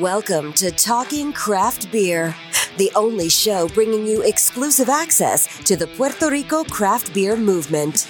Welcome to Talking Craft Beer, the only show bringing you exclusive access to the Puerto Rico craft beer movement.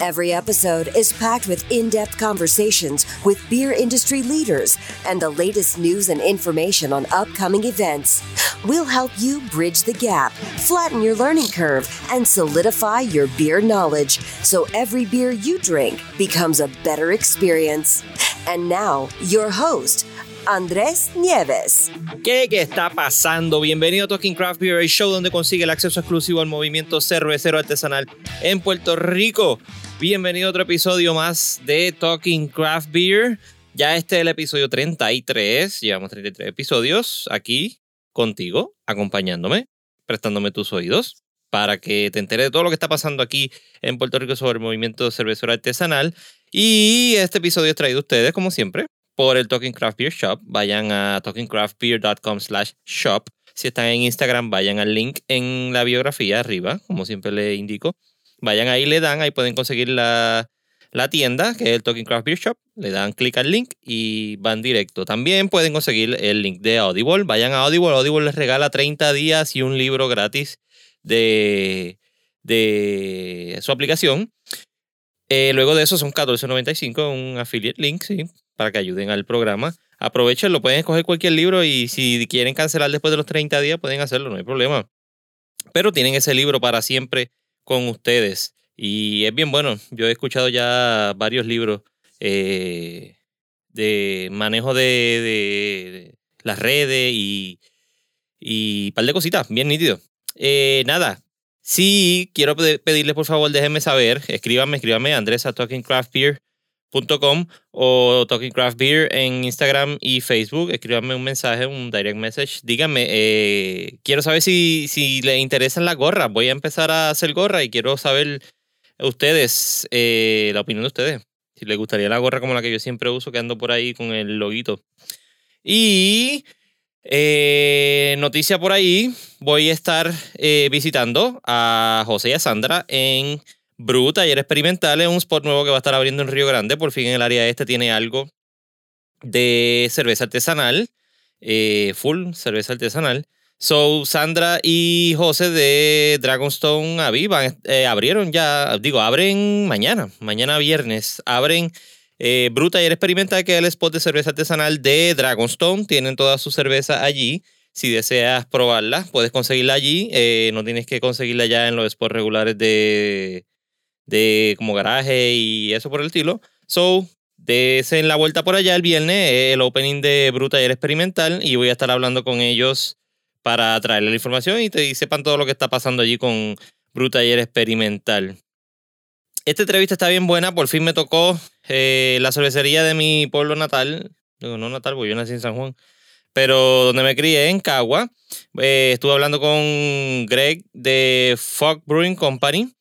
Every episode is packed with in depth conversations with beer industry leaders and the latest news and information on upcoming events. We'll help you bridge the gap, flatten your learning curve, and solidify your beer knowledge so every beer you drink becomes a better experience. And now, your host, Andrés Nieves. ¿Qué, ¿Qué está pasando? Bienvenido a Talking Craft Beer, show donde consigue el acceso exclusivo al movimiento cervecero artesanal en Puerto Rico. Bienvenido a otro episodio más de Talking Craft Beer. Ya este es el episodio 33. Llevamos 33 episodios aquí contigo, acompañándome, prestándome tus oídos para que te enteres de todo lo que está pasando aquí en Puerto Rico sobre el movimiento cervecero artesanal. Y este episodio es traído a ustedes, como siempre, por el Talking Craft Beer Shop. Vayan a talkingcraftbeer.com slash shop. Si están en Instagram, vayan al link en la biografía arriba, como siempre les indico. Vayan ahí, le dan, ahí pueden conseguir la, la tienda, que es el Talking Craft Beer Shop. Le dan clic al link y van directo. También pueden conseguir el link de Audible. Vayan a Audible. Audible les regala 30 días y un libro gratis de, de su aplicación. Eh, luego de eso son 14.95, un affiliate link, sí, para que ayuden al programa. Aprovechen, lo pueden escoger cualquier libro y si quieren cancelar después de los 30 días, pueden hacerlo, no hay problema. Pero tienen ese libro para siempre con ustedes. Y es bien bueno. Yo he escuchado ya varios libros eh, de manejo de, de, las redes y, y un par de cositas, bien nítido. Eh, nada, si quiero pedirles por favor, déjenme saber, escríbanme, escríbanme Andrés a talkingcraftbeer.com o Talking Craft Beer en Instagram y Facebook. Escríbanme un mensaje, un direct message. Díganme, eh, quiero saber si, si les interesan las gorras. Voy a empezar a hacer gorra y quiero saber ustedes, eh, la opinión de ustedes. Si les gustaría la gorra como la que yo siempre uso, que ando por ahí con el loguito. Y eh, noticia por ahí, voy a estar visitando a José y a Sandra en Bru Taller Experimental, es un spot nuevo que va a estar abriendo en Río Grande. Por fin en el área este tiene algo de cerveza artesanal, eh, full cerveza artesanal. So, Sandra y José de Dragonstone Abbey abrieron ya, digo, abren mañana, mañana viernes, abren eh, Bruta y Experimental, que es el spot de cerveza artesanal de Dragonstone. Tienen toda su cerveza allí. Si deseas probarla, puedes conseguirla allí. Eh, no tienes que conseguirla ya en los spots regulares de, de como garaje y eso por el estilo. So, en la vuelta por allá el viernes, el opening de Bruta y Experimental, y voy a estar hablando con ellos para traerles la información y te sepan todo lo que está pasando allí con Bruta y Experimental. Esta entrevista está bien buena, por fin me tocó eh, la cervecería de mi pueblo natal, digo, no natal, porque yo nací en San Juan, pero donde me crié, en Cagua. Eh, estuve hablando con Greg de Fog Brewing Company.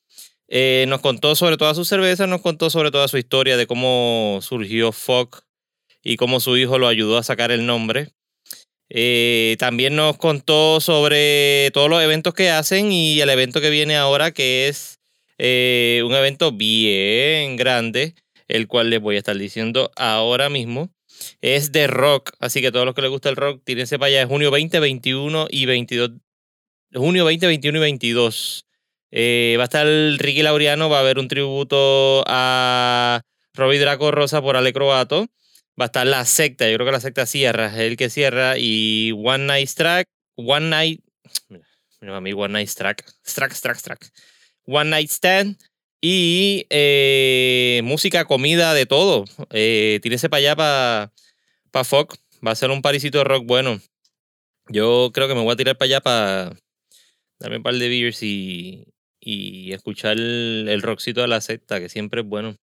Eh, nos contó sobre toda su cerveza, nos contó sobre toda su historia de cómo surgió Fog y cómo su hijo lo ayudó a sacar el nombre. también nos contó sobre todos los eventos que hacen y el evento que viene ahora, que es eh, un evento bien grande, el cual les voy a estar diciendo ahora mismo. Es de rock, así que todos los que les gusta el rock, tírense para allá. Es junio 20, 21 y 22. Junio 20, 21 y 22. Eh, va a estar Ricky Laureano, va a haber un tributo a Robbie Draco Rosa por Ale Croato. Va a estar la secta, yo creo que la secta cierra, es el que cierra. Y One Night Track, One Night. Mira, a mí, One Night Track. Strack, Strack, Track. One Night Stand y eh, música, comida, de todo. Eh, tírese para allá, para pa Fox. Va a ser un parisito de rock bueno. Yo creo que me voy a tirar para allá para darme un par de beers y, y escuchar el, el, de la secta, que siempre es bueno.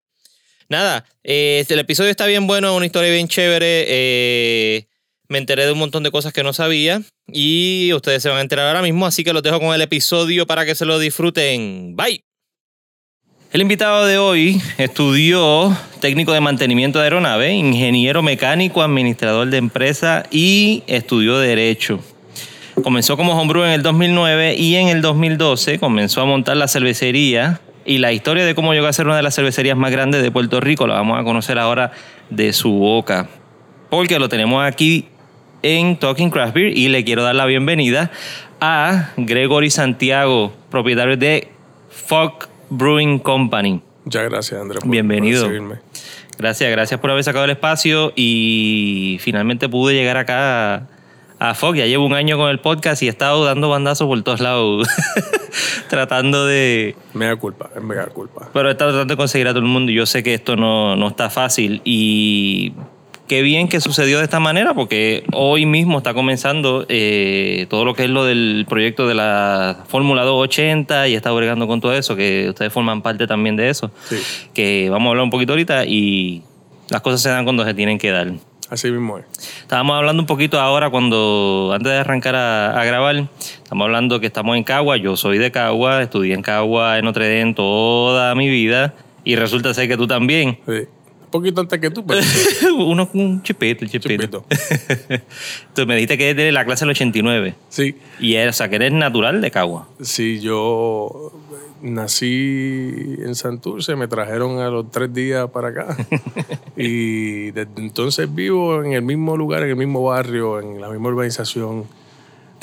Nada, eh, el episodio está bien bueno, una historia bien chévere. Eh, me enteré de un montón de cosas que no sabía y ustedes se van a enterar ahora mismo, así que los dejo con el episodio para que se lo disfruten. Bye. El invitado de hoy estudió técnico de mantenimiento de aeronave, ingeniero mecánico, administrador de empresa y estudió derecho. Comenzó como homebrew en el 2009 y en el 2012 comenzó a montar la cervecería y la historia de cómo llegó a ser una de las cervecerías más grandes de Puerto Rico la vamos a conocer ahora de su boca. Porque lo tenemos aquí en Talking Craft Beer y le quiero dar la bienvenida a Gregory Santiago, propietario de Fog Brewing Company. Muchas gracias, Andrés. Bienvenido. por recibirme. Gracias, gracias por haber sacado el espacio y finalmente pude llegar acá a, a Fog. Ya llevo un año con el podcast y he estado dando bandazos por todos lados, tratando de, Mega culpa, es mega culpa. Pero está tratando de conseguir a todo el mundo y yo sé que esto no, no está fácil. Y qué bien que sucedió de esta manera, porque hoy mismo está comenzando eh, todo lo que es lo del proyecto de la Fórmula 280 y está bregando con todo eso, que ustedes forman parte también de eso. Sí. Que vamos a hablar un poquito ahorita y las cosas se dan cuando se tienen que dar. Así mismo es. Estábamos hablando un poquito ahora cuando, antes de arrancar a, a grabar, estamos hablando que estamos en Cagua, yo soy de Cagua, estudié en Cagua, en Notre Dame toda mi vida y resulta ser que tú también. Sí. Un poquito antes que tú, pero Uno un chipito, un chipito. Tú me dijiste que es de la clase del 89 sí, y es, o sea, que eres natural de Cagua. sí, yo nací en Santurce, me trajeron a los tres días para acá. y desde entonces vivo en el mismo lugar, en el mismo barrio, en la misma urbanización,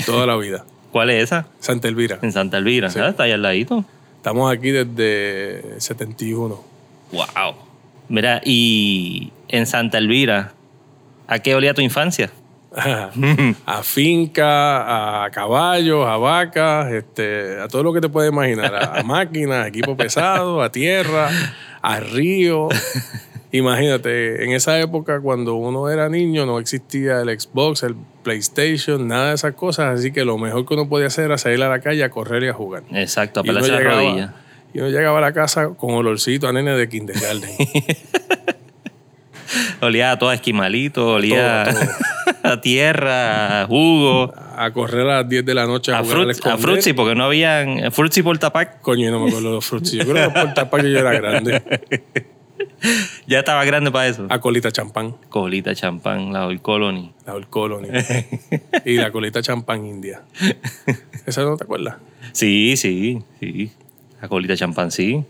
toda la vida. ¿Cuál es esa? Santa Elvira. En Santa Elvira, ¿sabes? Está ahí al ladito. Estamos aquí desde 71. Wow. Mira, y en Santa Elvira, ¿a qué olía tu infancia? a finca, a caballos, a vacas, este, a todo lo que te puedes imaginar, a, a máquinas, a equipo pesado, a tierra, a río. Imagínate, en esa época cuando uno era niño no existía el Xbox, el PlayStation, nada de esas cosas, así que lo mejor que uno podía hacer era salir a la calle a correr y a jugar. Exacto, a pelarse la rodilla. Y uno llegaba a la casa con olorcito a nene de kindergarten. Olía a todo a esquimalito, olía Todo, todo. a tierra, a jugo, a correr a las 10 de la noche a, a, jugar al a frutzi, porque no habían frutzi por tapac. Coño, yo no me acuerdo de los frutzi. Yo creo que por tapar que yo era grande. Ya estaba grande para eso. A colita champán. Colita, champán, la Old Colony. La Old Colony. y la colita champán india. ¿Esa no te acuerdas? Sí, sí, sí. La colita champán, sí.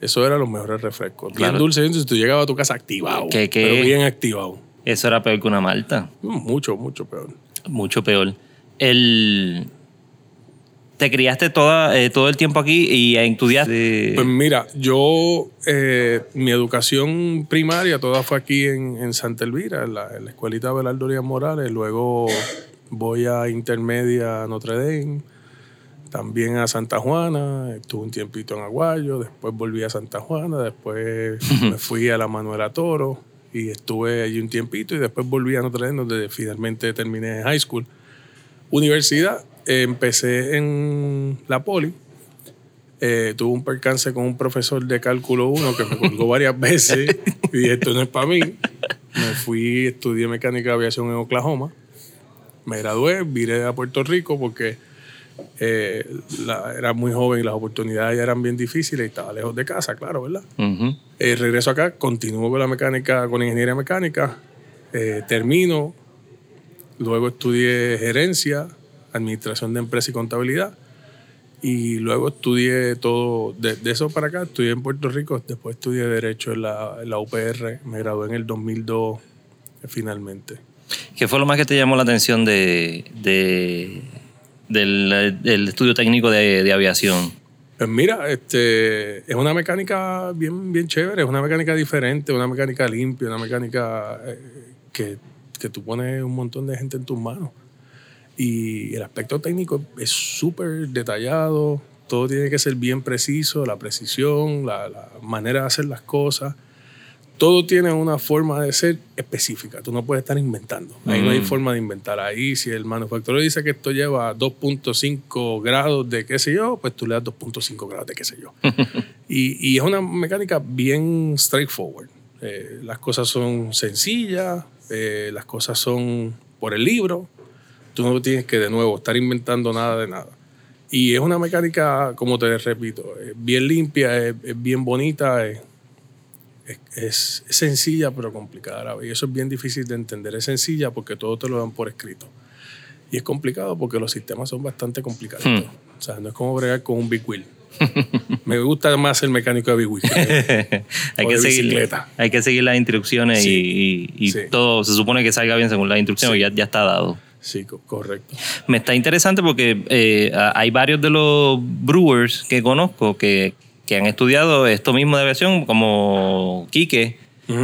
Eso eran los mejores refrescos. Claro. Bien dulce, entonces tú llegabas a tu casa activado. ¿Qué, qué? Pero bien activado. Eso era peor que una malta. Mucho, mucho peor. Mucho peor. El... Te criaste toda, eh, todo el tiempo aquí y estudiaste. Pues mira, yo, eh, mi educación primaria toda fue aquí en, en Santa Elvira, en la, en la escuelita Belardo Díaz Morales. Luego voy a intermedia a Notre Dame, también a Santa Juana. Estuve un tiempito en Aguayo, después volví a Santa Juana, después me fui a la Manuela Toro y estuve allí un tiempito y después volví a Notre Dame, donde finalmente terminé high school. Universidad, eh, empecé en la Poli. Eh, tuve un percance con un profesor de cálculo 1 que me colgó varias veces y dije, esto no es para mí. Me fui, estudié mecánica de aviación en Oklahoma. Me gradué, viré a Puerto Rico porque eh, la- era muy joven y las oportunidades ya eran bien difíciles y estaba lejos de casa, claro, ¿verdad? Ujú. Eh, regreso acá, continúo con la mecánica, con ingeniería mecánica, eh, termino, luego estudié gerencia, administración de empresa y contabilidad, y luego estudié todo, de, de eso para acá, estudié en Puerto Rico, después estudié Derecho en la, en la UPR, me gradué en el 2002 eh, finalmente. ¿Qué fue lo más que te llamó la atención de, de- del, estudio técnico de, de aviación? Pues mira, este, es una mecánica bien, bien chévere, es una mecánica diferente, una mecánica limpia, una mecánica eh, que, que tú pones un montón de gente en tus manos. Y el aspecto técnico es súper detallado, todo tiene que ser bien preciso, la precisión, la manera de hacer las cosas. Todo tiene una forma de ser específica, tú no puedes estar inventando. Ahí no hay Mm. forma de inventar. Ahí si el manufacturero dice que esto lleva 2.5 grados de qué sé yo, pues tú le das 2.5 grados de qué sé yo. y, y es una mecánica bien straightforward. Eh, las cosas son sencillas, eh, las cosas son por el libro. Tú no tienes que de nuevo estar inventando nada de nada. Y es una mecánica, como te repito, es bien limpia, es, es bien bonita, es, es, es- es sencilla pero complicada. Y eso es bien difícil de entender. Es sencilla porque todo te lo dan por escrito. Y es complicado porque los sistemas son bastante complicados. Hmm. O sea, no es como bregar con un big wheel. Me gusta más el mecánico de Big Wheel. hay, que seguir, hay que seguir las instrucciones Sí. y, y- y Sí. todo se supone que salga bien según las instrucciones, Sí. ya, ya está dado. Sí, co- correcto. Me está interesante porque eh, hay varios de los brewers que conozco que, que han estudiado esto mismo de aviación, como Quique.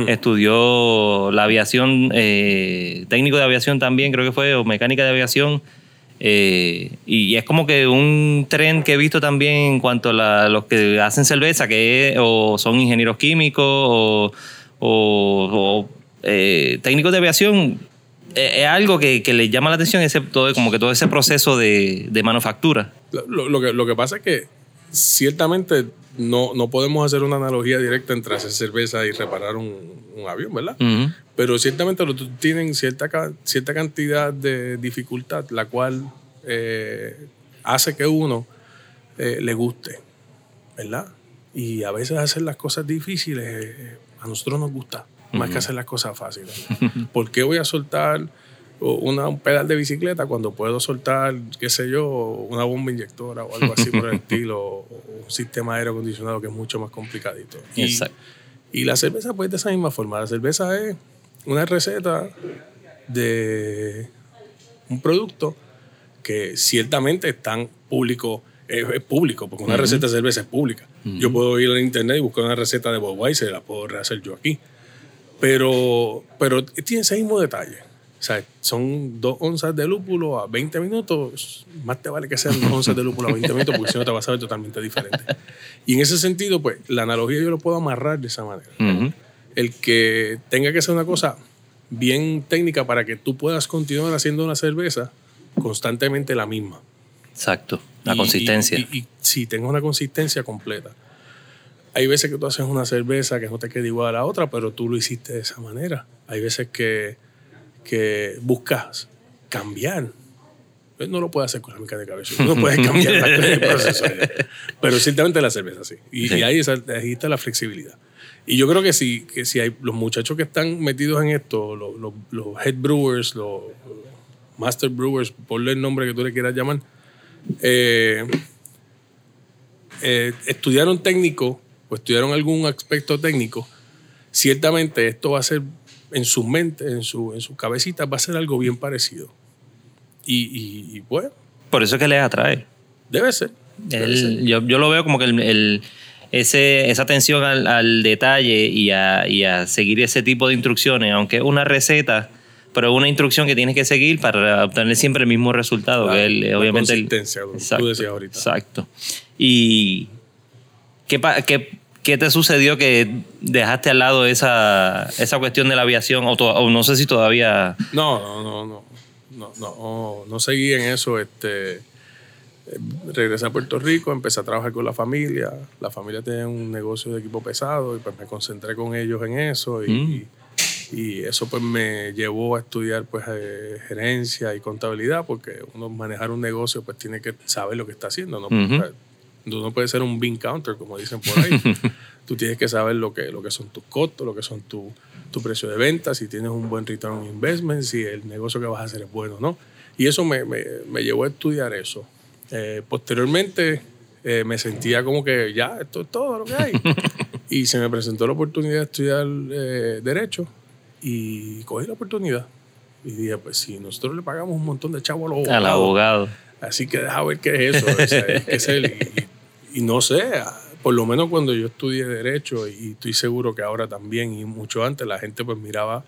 Estudió la aviación, eh, técnico de aviación también, creo que fue, o mecánica de aviación. Eh, y es como que un tren que he visto también en cuanto a la- los que hacen cerveza, que es- o son ingenieros químicos o, o- o, eh, técnicos de aviación. eh, Es algo que, que les llama la atención, ese, todo, como que todo ese proceso de, de manufactura. Lo que, lo que pasa es que ciertamente no, no podemos hacer una analogía directa entre hacer cerveza y reparar un, un avión, ¿verdad? Ujú. Pero ciertamente tienen cierta, cierta cantidad de dificultad, la cual eh, hace que uno eh, le guste, ¿verdad? Y a veces hacer las cosas difíciles eh, a nosotros nos gusta, más que hacer las cosas fáciles. ¿Por qué voy a soltar una, un pedal de bicicleta cuando puedo soltar, qué sé yo, una bomba inyectora o algo así por el estilo, o un sistema aire acondicionado que es mucho más complicadito? Y- Exacto. y la cerveza, pues, de esa misma forma. La cerveza es una receta de un producto que ciertamente es tan público, es, es público, porque una receta de cerveza es pública. Yo puedo ir a internet y buscar una receta de Budweiser y la puedo rehacer yo aquí. Pero, pero tiene ese mismo detalle. O sea, son dos onzas de lúpulo a 20 minutos. Más te vale que sean dos onzas de lúpulo a 20 minutos porque si no te vas a ver totalmente diferente. Y en ese sentido, pues, la analogía yo lo puedo amarrar de esa manera. El que tenga que ser una cosa bien técnica para que tú puedas continuar haciendo una cerveza constantemente la misma. Exacto. La Y- consistencia. Y, y, y sí, tenga una consistencia completa. Hay veces que tú haces una cerveza que no te queda igual a la otra, pero tú lo hiciste de esa manera. Hay veces que, que buscas cambiar. Pues No lo puedes hacer con la mecánica de. No puedes cambiar la- proceso. Pero ciertamente la cerveza sí. Y, Sí. y ahí, ahí está la flexibilidad. Y yo creo que sí, que si hay los muchachos que están metidos en esto, los, los- los head brewers, los master brewers, ponle el nombre que tú le quieras llamar, eh, eh, estudiaron técnico o estudiaron algún aspecto técnico, ciertamente esto va a ser en sus mentes, en, su, en sus cabecitas, va a ser algo bien parecido. Y, y, y, pues, Por eso es que les atrae. debe ser. Debe El- ser. yo, yo lo veo como que el, el- ese, esa atención al, al detalle y a, y a seguir ese tipo de instrucciones, aunque es una receta, pero es una instrucción que tienes que seguir para obtener siempre el mismo resultado. Claro, que el- la obviamente consistencia, que tú decías ahorita. Exacto. ¿Y qué, pa- qué, qué te sucedió que dejaste al lado esa, esa cuestión de la aviación? O, to- o no sé si todavía... No, no, no, no. No, no, seguí en eso. Este, regresé a Puerto Rico, empecé a trabajar con la familia. La familia tenía un negocio de equipo pesado y pues me concentré con ellos en eso. Y, y eso pues me llevó a estudiar pues eh, gerencia y contabilidad porque uno manejar un negocio pues tiene que saber lo que está haciendo. ¿no? Tú no puedes ser un bean counter, como dicen por ahí. Tú tienes que saber lo que, lo que son tus costos, lo que son tu, tu precio de venta, si tienes un buen return on investment, si el negocio que vas a hacer es bueno o no. Y eso me, me, me llevó a estudiar eso. Eh, posteriormente eh, me sentía como que ya, esto es todo lo que hay. y se me presentó la oportunidad de estudiar eh, Derecho y cogí la oportunidad. Y dije, pues si nosotros le pagamos un montón de chavos a los Al abogados, abogado. Así que deja ver qué es eso. o sea, hay que ser- y, y no sé, por lo menos cuando yo estudié Derecho, y estoy seguro que ahora también, y mucho antes, la gente pues miraba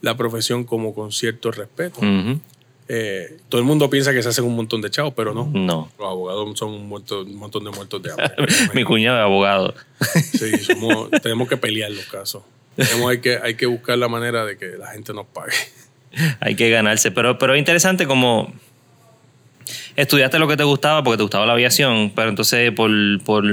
la profesión como con cierto respeto. Eh, todo el mundo piensa que se hacen un montón de chavos, pero no. No. Los abogados son un, muerto- un montón de muertos de hambre. Mi cuñado es abogado. Sí, somos- tenemos que pelear los casos. Tenemos, hay, que, hay que buscar la manera de que la gente nos pague. Hay que ganarse. Pero, pero es interesante como estudiaste lo que te gustaba porque te gustaba la aviación, pero entonces por, por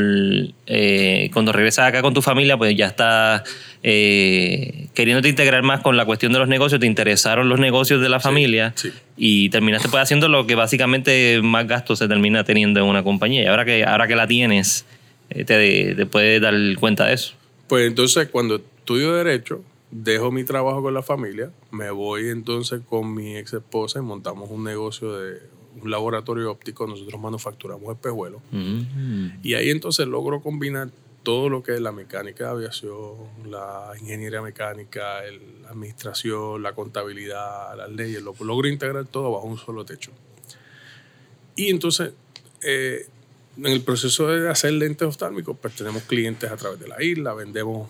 eh, cuando regresas acá con tu familia, pues ya estás eh, queriéndote integrar más con la cuestión de los negocios, te interesaron los negocios de la familia sí. y terminaste pues haciendo lo que básicamente más gastos se termina teniendo en una compañía. Y ahora que, ahora que la tienes, eh, te, te puedes dar cuenta de eso. Pues entonces cuando estudio Derecho, dejo mi trabajo con la familia, me voy entonces con mi ex esposa y montamos un negocio de un laboratorio óptico, nosotros manufacturamos espejuelos. Mm. Y ahí entonces logro combinar todo lo que es la mecánica de aviación, la ingeniería mecánica, el- la administración, la contabilidad, las leyes, lo logro integrar todo bajo un solo techo. Y entonces, eh, en el proceso de hacer lentes oftálmicos, pues tenemos clientes a través de la isla, vendemos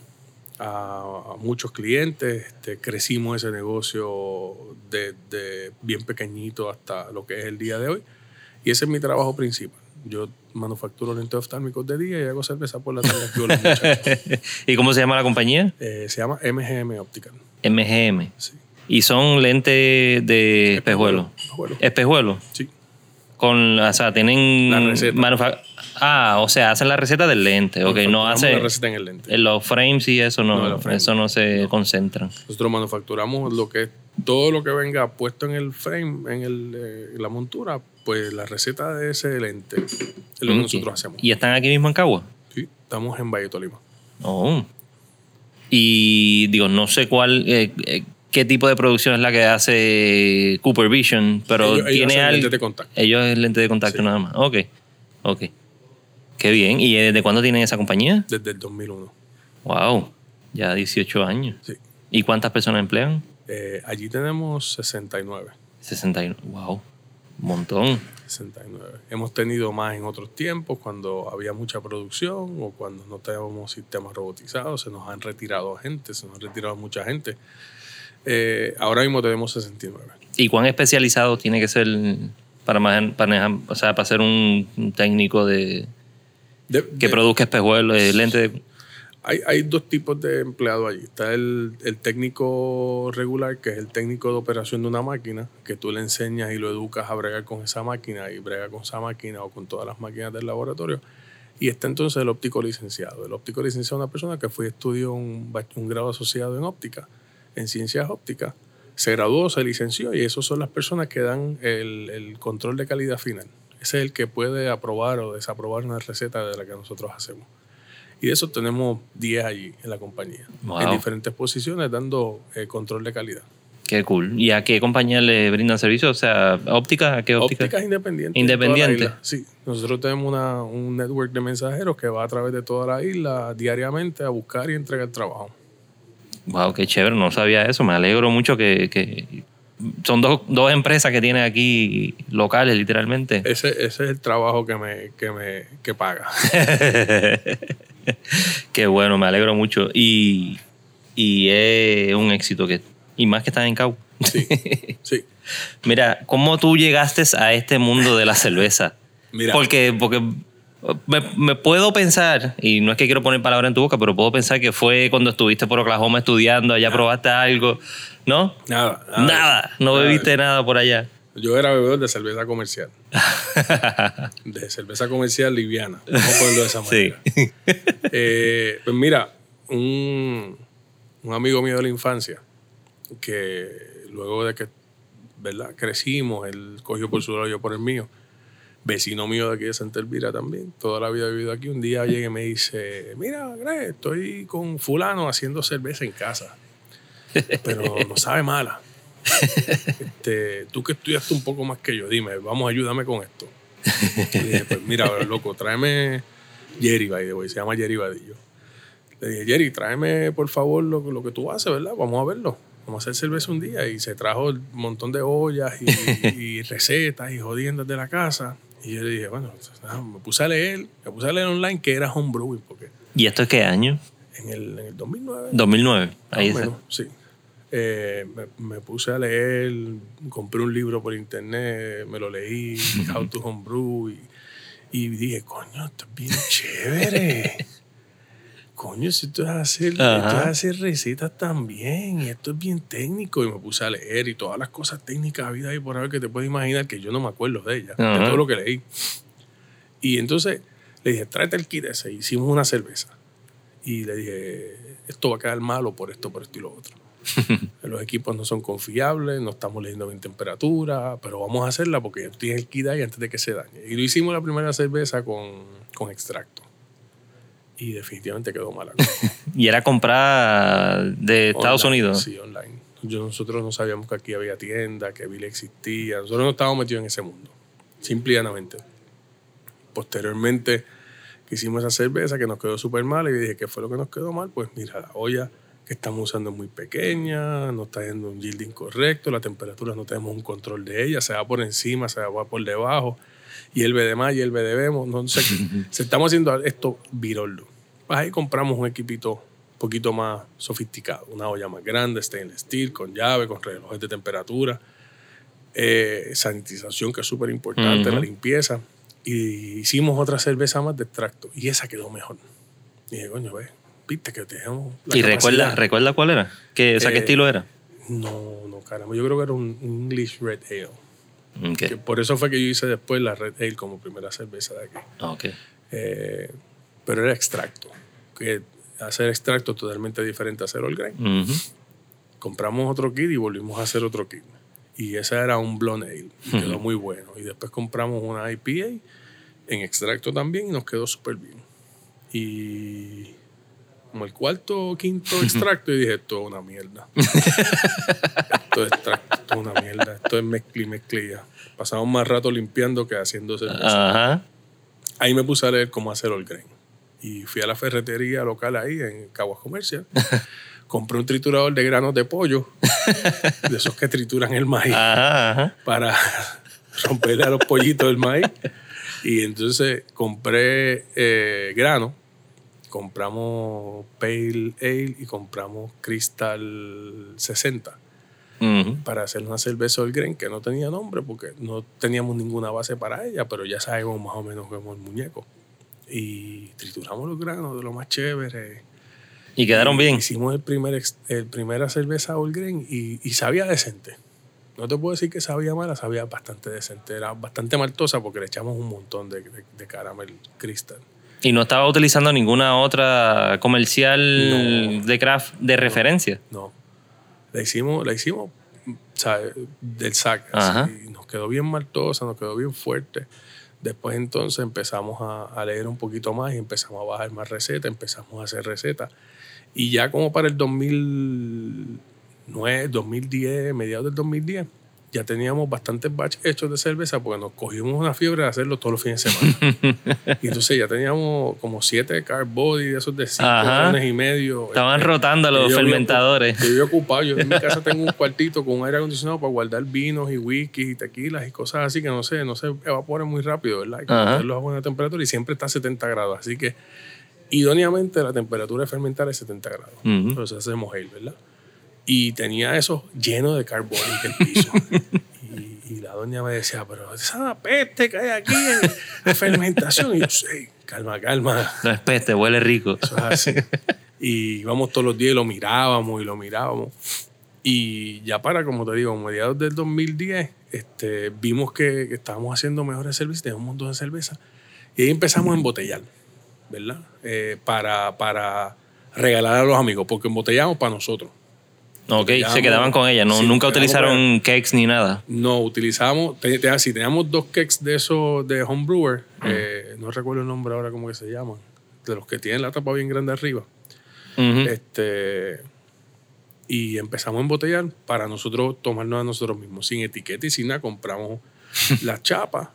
a, a muchos clientes, este, crecimos ese negocio desde bien pequeñito hasta lo que es el día de hoy. Y ese es mi trabajo principal. Yo manufacturo lentes oftálmicos de día y hago cerveza por la tarde. ¿Y cómo se llama la compañía? Eh, se llama MGM Optical. MGM. Sí. Y son lentes de espejuelo. Espejuelo. Espejuelo. Sí. Con, o sea, tienen La receta. Ah, o sea, hacen la receta del lente. Ok, no hace la receta en el lente. en los frames y eso no, No, los frames. eso no se concentran. Nosotros manufacturamos lo que todo lo que venga puesto en el frame, en, el, eh, en la montura, pues la receta de ese lente es lo que Ok. nosotros hacemos. ¿Y están aquí mismo en Cagua? Sí, estamos en Valle Tolima. Oh. Y digo, no sé cuál, eh, eh, qué tipo de producción es la que hace Cooper Vision, pero Ellos- ellos tiene hacen algo. lentes de contacto. Ellos es lente de contacto nada más. Ok, ok. Qué bien. ¿Y desde cuándo tienen esa compañía? Desde el 2001. Wow, ya 18 años. Sí. ¿Y cuántas personas emplean? Eh, allí tenemos 69. 61. Wow, un montón. 69. Hemos tenido más en otros tiempos, cuando había mucha producción o cuando no teníamos sistemas robotizados, se nos han retirado gente, se nos han retirado mucha gente. Eh, ahora mismo tenemos 69. ¿Y cuán especializado tiene que ser para manejar, para manejar- o sea, para ser un técnico de De- que de- produzca espejuelos, lentes? de- hay, hay dos tipos de empleados allí. Está el, el técnico regular, que es el técnico de operación de una máquina, que tú le enseñas y lo educas a bregar con esa máquina y brega con esa máquina o con todas las máquinas del laboratorio. Y está entonces el óptico licenciado. El óptico licenciado es una persona que fue estudió un, grado asociado en óptica, en ciencias ópticas. Se graduó, se licenció y esos son las personas que dan el, el control de calidad final. Ese es el que puede aprobar o desaprobar una receta de la que nosotros hacemos. Y de eso tenemos 10 allí en la compañía, Wow. en diferentes posiciones, dando eh, control de calidad. Qué cool. ¿Y a qué compañía le brindan servicio? O sea, óptica, ¿a qué óptica? Ópticas independientes. en Independiente. toda la isla. Sí, nosotros tenemos una- un network de mensajeros que va a través de toda la isla diariamente a buscar y entregar trabajo. Wow, qué chévere, no sabía eso. Me alegro mucho que, que son dos, dos empresas que tienen aquí locales, literalmente. Ese, ese es el trabajo que me, que me que paga. Qué bueno, me alegro mucho. Y, y es un éxito que. Y más que están en Cau. Sí, sí. Mira, ¿cómo tú llegaste a este mundo de la cerveza? Mira. Porque, porque me, me puedo pensar, y no es que quiero poner palabras en tu boca, pero puedo pensar que fue cuando estuviste por Oklahoma estudiando, allá probaste algo, ¿no? Nada. Nada, no Nada. bebiste nada por allá. Yo era bebedor de cerveza comercial. de cerveza comercial liviana. Vamos a ponerlo de esa Sí. manera. Eh, pues mira, un, un amigo mío de la infancia, que luego de que ¿verdad? crecimos, él cogió por su lado, yo por el mío, vecino mío de aquí de Santa Elvira también, toda la vida he vivido aquí, un día llega y me dice, mira, Greg, estoy con fulano haciendo cerveza en casa, pero no sabe mala. Este, tú que estudiaste un poco más que yo, dime, vamos, ayúdame con esto. Y dije, pues mira, loco, tráeme Jerry, by the way, se llama Jerry Vadillo. Le dije, Jerry, tráeme por favor lo, lo que tú haces, ¿verdad? Vamos a verlo. Vamos a hacer cerveza un día. Y se trajo un montón de ollas y, y recetas y jodiendas de la casa. Y yo le dije, bueno, me puse a leer, me puse a leer online que era homebrewing, porque ¿Y esto es qué año? en el, en el 2009 2009. Ahí está. sí. Eh, me, me puse a leer, compré un libro por internet, me lo leí, How to Homebrew, y, y dije, coño, esto es bien chévere. coño, si hacer, esto es Ajá. hacer recetas también, y esto es bien técnico. Y me puse a leer y todas las cosas técnicas habidas ahí por haber que te puedes imaginar que yo no me acuerdo de ellas, de Ajá. todo lo que leí. Y entonces le dije, tráete el kit ese, hicimos una cerveza. Y le dije, esto va a quedar malo por esto, por esto y lo otro. Los equipos no son confiables, no estamos leyendo bien temperatura, pero vamos a hacerla porque tienes el kit ahí antes de que se dañe. Y lo hicimos la primera cerveza con, con extracto. Y definitivamente quedó mala. Y era comprada de Estados Online, Unidos. Sí, online. Yo, nosotros no sabíamos que aquí había tienda, que Billy existía. Nosotros no estábamos metidos en ese mundo. simple y llanamente. Posteriormente hicimos esa cerveza que nos quedó súper mal y dije, ¿qué fue lo que nos quedó mal? Pues mira, la olla estamos usando muy pequeña, no está yendo un yield incorrecto, la temperatura no tenemos un control de ella, se va por encima, se va por debajo, y el de más y el de vemos, no sé, se estamos haciendo esto virolo. Pues ahí compramos un equipito un poquito más sofisticado, una olla más grande, stainless steel, con llave, con relojes de temperatura, eh, sanitización que es súper importante, la limpieza y hicimos otra cerveza más de extracto y esa quedó mejor. Y dije, coño, ve, que tenemos. ¿Y recuerda, recuerda cuál era? ¿Qué, ¿qué eh, estilo era? No, no, caramba. Yo creo que era un English Red Ale. por eso fue que yo hice después la Red Ale como primera cerveza de aquí. Okay. Eh, pero era extracto. Que hacer extracto totalmente diferente a hacer all grain. Compramos otro kit y volvimos a hacer otro kit y esa era un blonde ale. Y quedó muy bueno. Y después compramos una IPA en extracto también y nos quedó súper bien. Y como el cuarto o quinto extracto y dije, esto es una mierda. esto es extracto, esto es una mierda. Esto es mezcli, mezclilla. Pasamos más rato limpiando que haciendo cerveza. Ahí me puse a leer cómo hacer el grain. Y fui a la ferretería local ahí en Caguas Comercial compré un triturador de granos de pollo, de esos que trituran el maíz, para romperle a los pollitos el maíz. Y entonces compré eh, grano, compramos Pale Ale y compramos Crystal 60 para hacer una cerveza del Grain que no tenía nombre porque no teníamos ninguna base para ella, pero ya sabemos más o menos cómo el muñeco. Y trituramos los granos de lo más chévere ¿Y quedaron bien? Hicimos el primer, el primera cerveza All Grain y, y, sabía decente. No te puedo decir que sabía mala, sabía bastante decente. Era bastante maltosa porque le echamos un montón de, de, caramel cristal. ¿Y no estaba utilizando ninguna otra comercial de craft de referencia? No. La hicimos, la hicimos del sac. nos quedó bien maltosa, nos quedó bien fuerte. Después entonces empezamos a, a, leer un poquito más y empezamos a bajar más recetas, empezamos a hacer recetas. Y ya como para el 2009, 2010, mediados del 2010, ya teníamos bastantes batch hechos de cerveza porque nos cogimos una fiebre de hacerlo todos los fines de semana. y entonces ya teníamos como siete carb body de esos de cinco millones y medio. Estaban este, rotando los fermentadores. Yo, yo, ocupado. Yo en mi casa tengo un cuartito con un aire acondicionado para guardar vinos y whisky y tequilas y cosas así que no sé, no se evaporen muy rápido, ¿verdad? Hay que mantenerlos a buena temperatura y siempre está a 70 grados. Así que idóneamente la temperatura de fermentar es 70 grados. Entonces hacemos ale, ¿verdad? Y tenía eso lleno de carbón en el piso. y, la doña me decía, pero esa peste que hay aquí de fermentación. Y yo, sí, calma, calma. No es peste, huele rico. Eso es así. Y íbamos todos los días y lo mirábamos y lo mirábamos. Y ya para, como te digo, mediados del 2010, este, vimos que, estábamos haciendo mejores cervezas, teníamos un montón de cerveza. Y ahí empezamos a embotellar. ¿verdad? Eh, para, para regalar a los amigos, porque embotellamos para nosotros. Ok, se quedaban con ella, ¿no? nunca utilizaron cakes ni nada. No, utilizamos, si teníamos dos cakes de esos de homebrewer, eh, no recuerdo el nombre ahora cómo que se llaman, de los que tienen la tapa bien grande arriba. Este y empezamos a embotellar para nosotros tomarnos a nosotros mismos, sin etiqueta y sin nada, compramos las chapas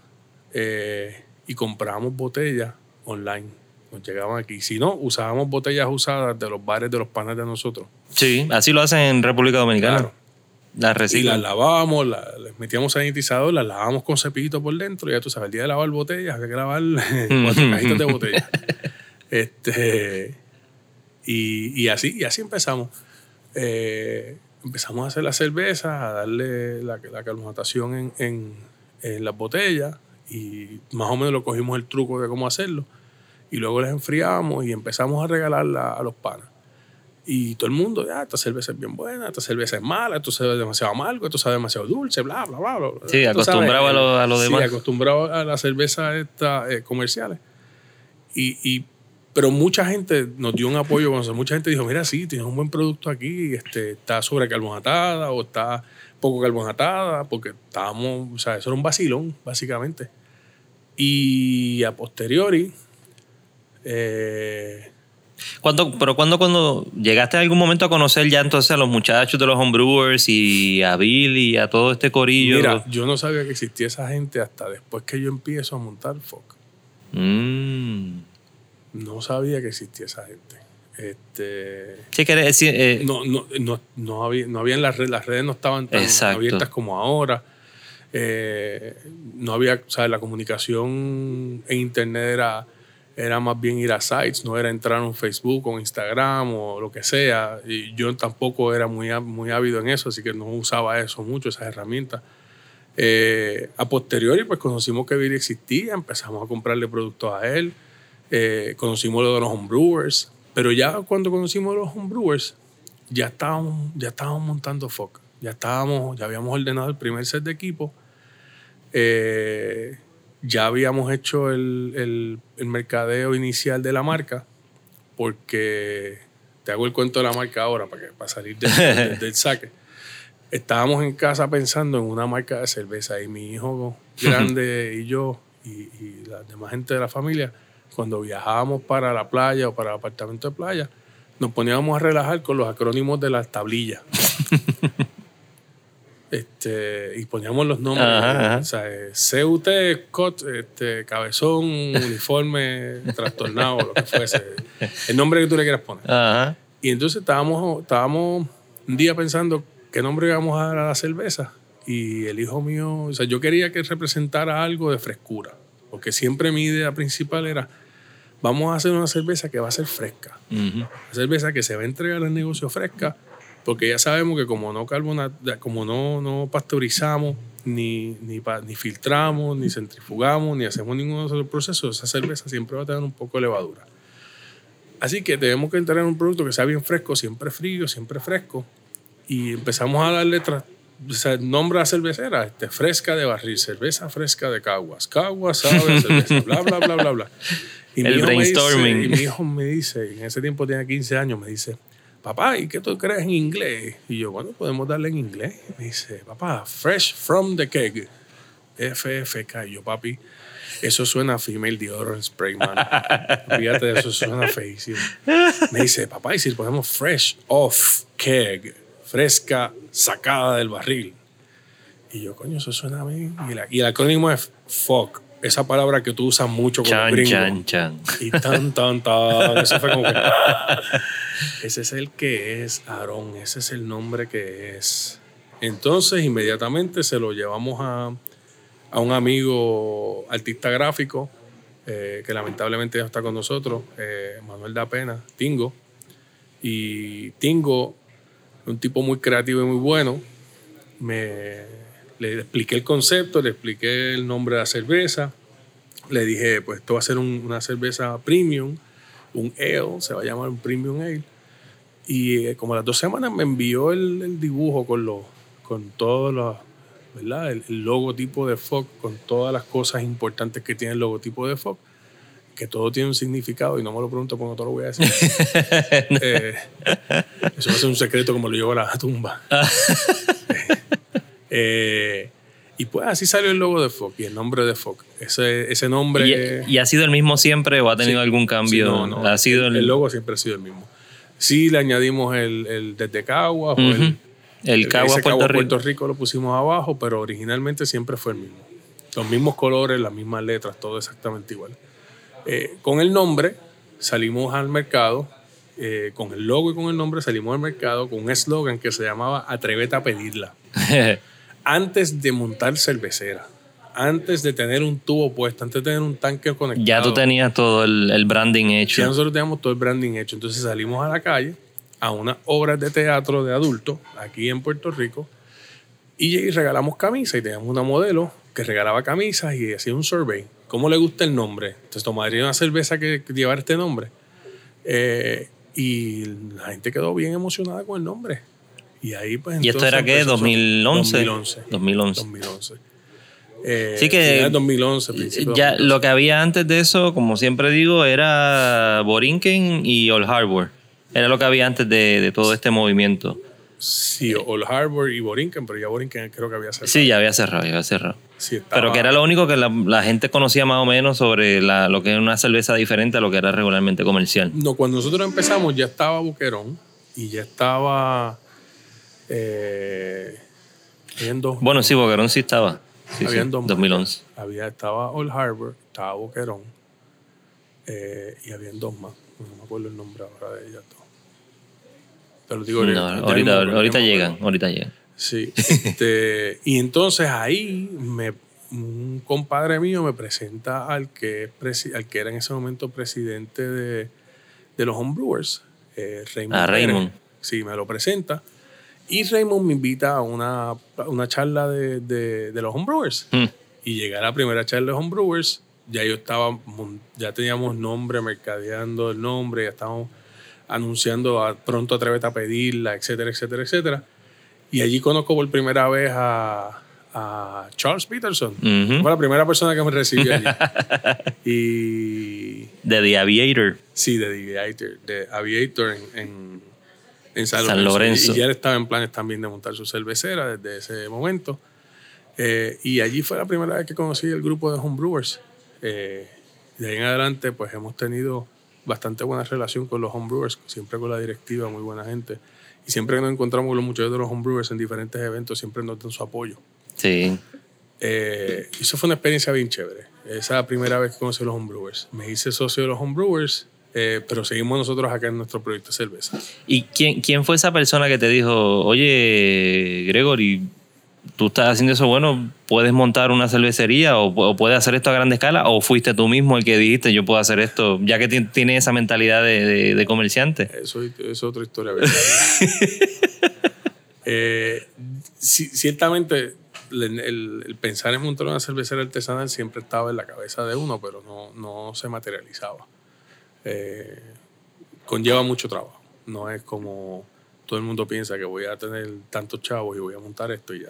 eh, y compramos botellas online nos llegaban aquí. Si no, usábamos botellas usadas de los bares de los panes de nosotros. Sí, así lo hacen en República Dominicana. Claro. Las Y las lavábamos, les metíamos sanitizador, las lavábamos con cepillito por dentro. Ya tú sabes, el día de lavar botellas, había que lavar cuatro cajitas de botellas. este, y, así, y así empezamos. Eh, empezamos a hacer la cerveza, a darle la, la en, en, en las botellas y más o menos lo cogimos el truco de cómo hacerlo y luego les enfriamos y empezamos a regalarla a los panas. Y todo el mundo, ya, esta cerveza es bien buena, esta cerveza es mala, esto sabe demasiado amargo, esto sabe demasiado dulce, bla, bla, bla. bla. Sí, acostumbrado a lo, a lo demás. Sí, acostumbrado a las cervezas estas eh, comerciales. Y, y, pero mucha gente nos dio un apoyo, mucha gente dijo, mira, sí, tienes un buen producto aquí, este, está sobrecarbonatada o está poco carbonatada, porque estábamos, o sea, eso era un vacilón, básicamente. Y a posteriori, eh, ¿Cuándo, pero cuando, cuando llegaste en algún momento a conocer ya entonces a los muchachos de los homebrewers y a Bill y a todo este corillo? Mira, yo no sabía que existía esa gente hasta después que yo empiezo a montar FOC. Mm. No sabía que existía esa gente. Este, Sí, que decir, eh, no, no, no, no había, no habían las redes, las redes no estaban tan Exacto. abiertas como ahora. Eh, no había, o sea, la comunicación en internet era, era más bien ir a sites, no era entrar en Facebook o Instagram o lo que sea. Y yo tampoco era muy, muy ávido en eso, así que no usaba eso mucho, esas herramientas. Eh, a posteriori, pues conocimos que Billy existía, empezamos a comprarle productos a él, eh, conocimos lo de los homebrewers, pero ya cuando conocimos los homebrewers, ya estábamos, ya estábamos montando FOC, ya estábamos, ya habíamos ordenado el primer set de equipo, eh, ya habíamos hecho el, el- el mercadeo inicial de la marca, porque te hago el cuento de la marca ahora para, que, para salir del- del- saque estábamos en casa pensando en una marca de cerveza y mi hijo grande y yo y, y la demás gente de la familia, cuando viajábamos para la playa o para el apartamento de playa, nos poníamos a relajar con los acrónimos de las tablillas. este, y poníamos los nombres, Ajá, ajá. o sea, eh, CUT, COT, este, cabezón, uniforme, trastornado, lo que fuese. El nombre que tú le quieras poner. ajá. Y entonces estábamos, estábamos un día pensando qué nombre íbamos a dar a la cerveza. Y el hijo mío, o sea, yo quería que representara algo de frescura. Porque siempre mi idea principal era, vamos a hacer una cerveza que va a ser fresca. Ujú. Una cerveza que se va a entregar al negocio fresca. Porque ya sabemos que como no carbona, como no, no pasteurizamos, ni, ni, pa- ni filtramos, ni centrifugamos, ni hacemos ninguno de esos procesos, esa cerveza siempre va a tener un poco de levadura. Así que tenemos que entrar en un producto que sea bien fresco, siempre frío, siempre fresco. Y empezamos a darle tra- o sea, nombre a cervecera, este, fresca de barril, cerveza fresca de caguas, caguas sabe cerveza, bla, bla, bla, bla, bla. Y mi El hijo me dice- brainstorming. y mi hijo me dice, en ese tiempo tenía 15 años, me dice, papá, ¿y qué tú crees en inglés? Y yo, bueno, podemos darle en inglés. Y me dice, papá, fresh from the keg. FFK. Y yo, papi, eso suena a female deodorant spray, man. Fíjate, eso suena feísimo. Me dice, papá, ¿y si le ponemos fresh off keg? Fresca, sacada del barril. Y yo, coño, eso suena bien. Y, la- y el acrónimo es FOC. Esa palabra que tú usas mucho con Chan, chan, chan. Y tan, tan, tan. Eso fue como que. Ese es el que es, Aarón. Ese es el nombre que es. Entonces, inmediatamente se lo llevamos a, a un amigo artista gráfico eh, que lamentablemente ya está con nosotros, eh, Manuel da Pena, Tingo. Y Tingo, un tipo muy creativo y muy bueno, me, le expliqué el concepto, le expliqué el nombre de la cerveza, le dije, pues esto va a ser un- una cerveza premium, un ale, se va a llamar un premium ale. Y eh, como a las dos semanas me envió el, el dibujo con los, con todos los, ¿verdad? El, el logotipo de FOC, con todas las cosas importantes que tiene el logotipo de FOC, que todo tiene un significado y no me lo pregunto porque no te lo voy a decir. Eh, eso va a ser un secreto como lo llevo a la tumba. Eh, y pues así salió el logo de FOC y el nombre de FOC. Ese, ese nombre... ¿Y, y ha sido el mismo siempre o ha tenido Sí. algún cambio? Sí, no, no. Ha sido el, el logo siempre ha sido el mismo. Sí, le añadimos el, el desde Caguas o Ujú. el, el Caguas ese Puerto Rico. Puerto Rico lo pusimos abajo, pero originalmente siempre fue el mismo. Los mismos colores, las mismas letras, todo exactamente igual. Eh, con el nombre salimos al mercado, eh, con el logo y con el nombre salimos al mercado con un eslogan que se llamaba Atrévete a pedirla. Antes de montar cervecera, antes de tener un tubo puesto, antes de tener un tanque conectado. ya tú tenías todo el, el branding Ya hecho. nosotros teníamos todo el branding hecho. Entonces salimos a la calle a unas obras de teatro de adultos aquí en Puerto Rico y, regalamos camisas y teníamos una modelo que regalaba camisas y hacía un survey. ¿Cómo le gusta el nombre? Entonces tomaría una cerveza que, que llevara este nombre. Eh, y la gente quedó bien emocionada con el nombre. Y ahí pues ¿Y esto era qué? empezó- 2011. 2011. 2011. 2011. Eh, Sí que- final 2011, principio de Ya 2011. lo que había antes de eso, como siempre digo, era Borinquen y Old Harbor. Era lo que había antes de, de todo este movimiento. Sí, Old Harbor y Borinquen, pero ya Borinquen creo que había cerrado. Sí, ya había cerrado, ya había cerrado. Sí, estaba- Pero que era lo único que la, la gente conocía más o menos sobre la- lo que es una cerveza diferente a lo que era regularmente comercial. No, cuando nosotros empezamos ya estaba Boquerón y ya estaba... Eh, habían dos, Bueno, sí, Boquerón sí estaba. Sí, sí, habían dos más. 2011. Había, estaba Old Harbor, estaba Boquerón eh, y habían dos más. No me acuerdo el nombre ahora de ellas dos. Te lo digo No, ahorita, mismo, ahorita llegan, ahorita llegan. Sí. este, y entonces ahí me, un compadre mío me presenta al que, al que era en ese momento presidente de, de los homebrewers, eh, Raymond. Ah. Raymond. Sí, me lo presenta. Y Raymond me invita a una, a una charla de, de, de los homebrewers. Mm. Y llegué a la primera charla de Homebrewers, ya yo estaba, ya teníamos nombre, mercadeando el nombre, ya estábamos anunciando a, pronto atrévete a pedirla, etcétera, etcétera, etcétera. Y allí conozco por primera vez a, a Charles Peterson. Fue la primera persona que me recibió allí. y De The Aviator. sí, de The Aviator, de Aviator en, en, en San, San Lorenzo. Y ya estaba en planes también de montar su cervecera desde ese momento. Eh, y allí fue la primera vez que conocí el grupo de homebrewers. Eh, de ahí en adelante, pues hemos tenido bastante buena relación con los homebrewers, siempre con la directiva, muy buena gente. Y siempre que nos encontramos con los muchachos de los homebrewers en diferentes eventos, siempre nos dan su apoyo. Sí. Eh, eso fue una experiencia bien chévere. Esa primera vez que conocí a los homebrewers. Me hice socio de los homebrewers, eh, pero seguimos nosotros acá en nuestro proyecto de cerveza. ¿Y quién, quién fue esa persona que te dijo, oye, Gregory, tú estás haciendo eso bueno, puedes montar una cervecería o, pu- o puedes hacer esto a gran escala? ¿O fuiste tú mismo el que dijiste, yo puedo hacer esto, ya que ti- tienes esa mentalidad de, de- de comerciante? Eso, eso es otra historia. ¿verdad? Eh, ci- ciertamente, el, el- el pensar en montar una cervecera artesanal siempre estaba en la cabeza de uno, pero no, no se materializaba. Eh, conlleva mucho trabajo. No es como todo el mundo piensa que voy a tener tantos chavos y voy a montar esto y ya.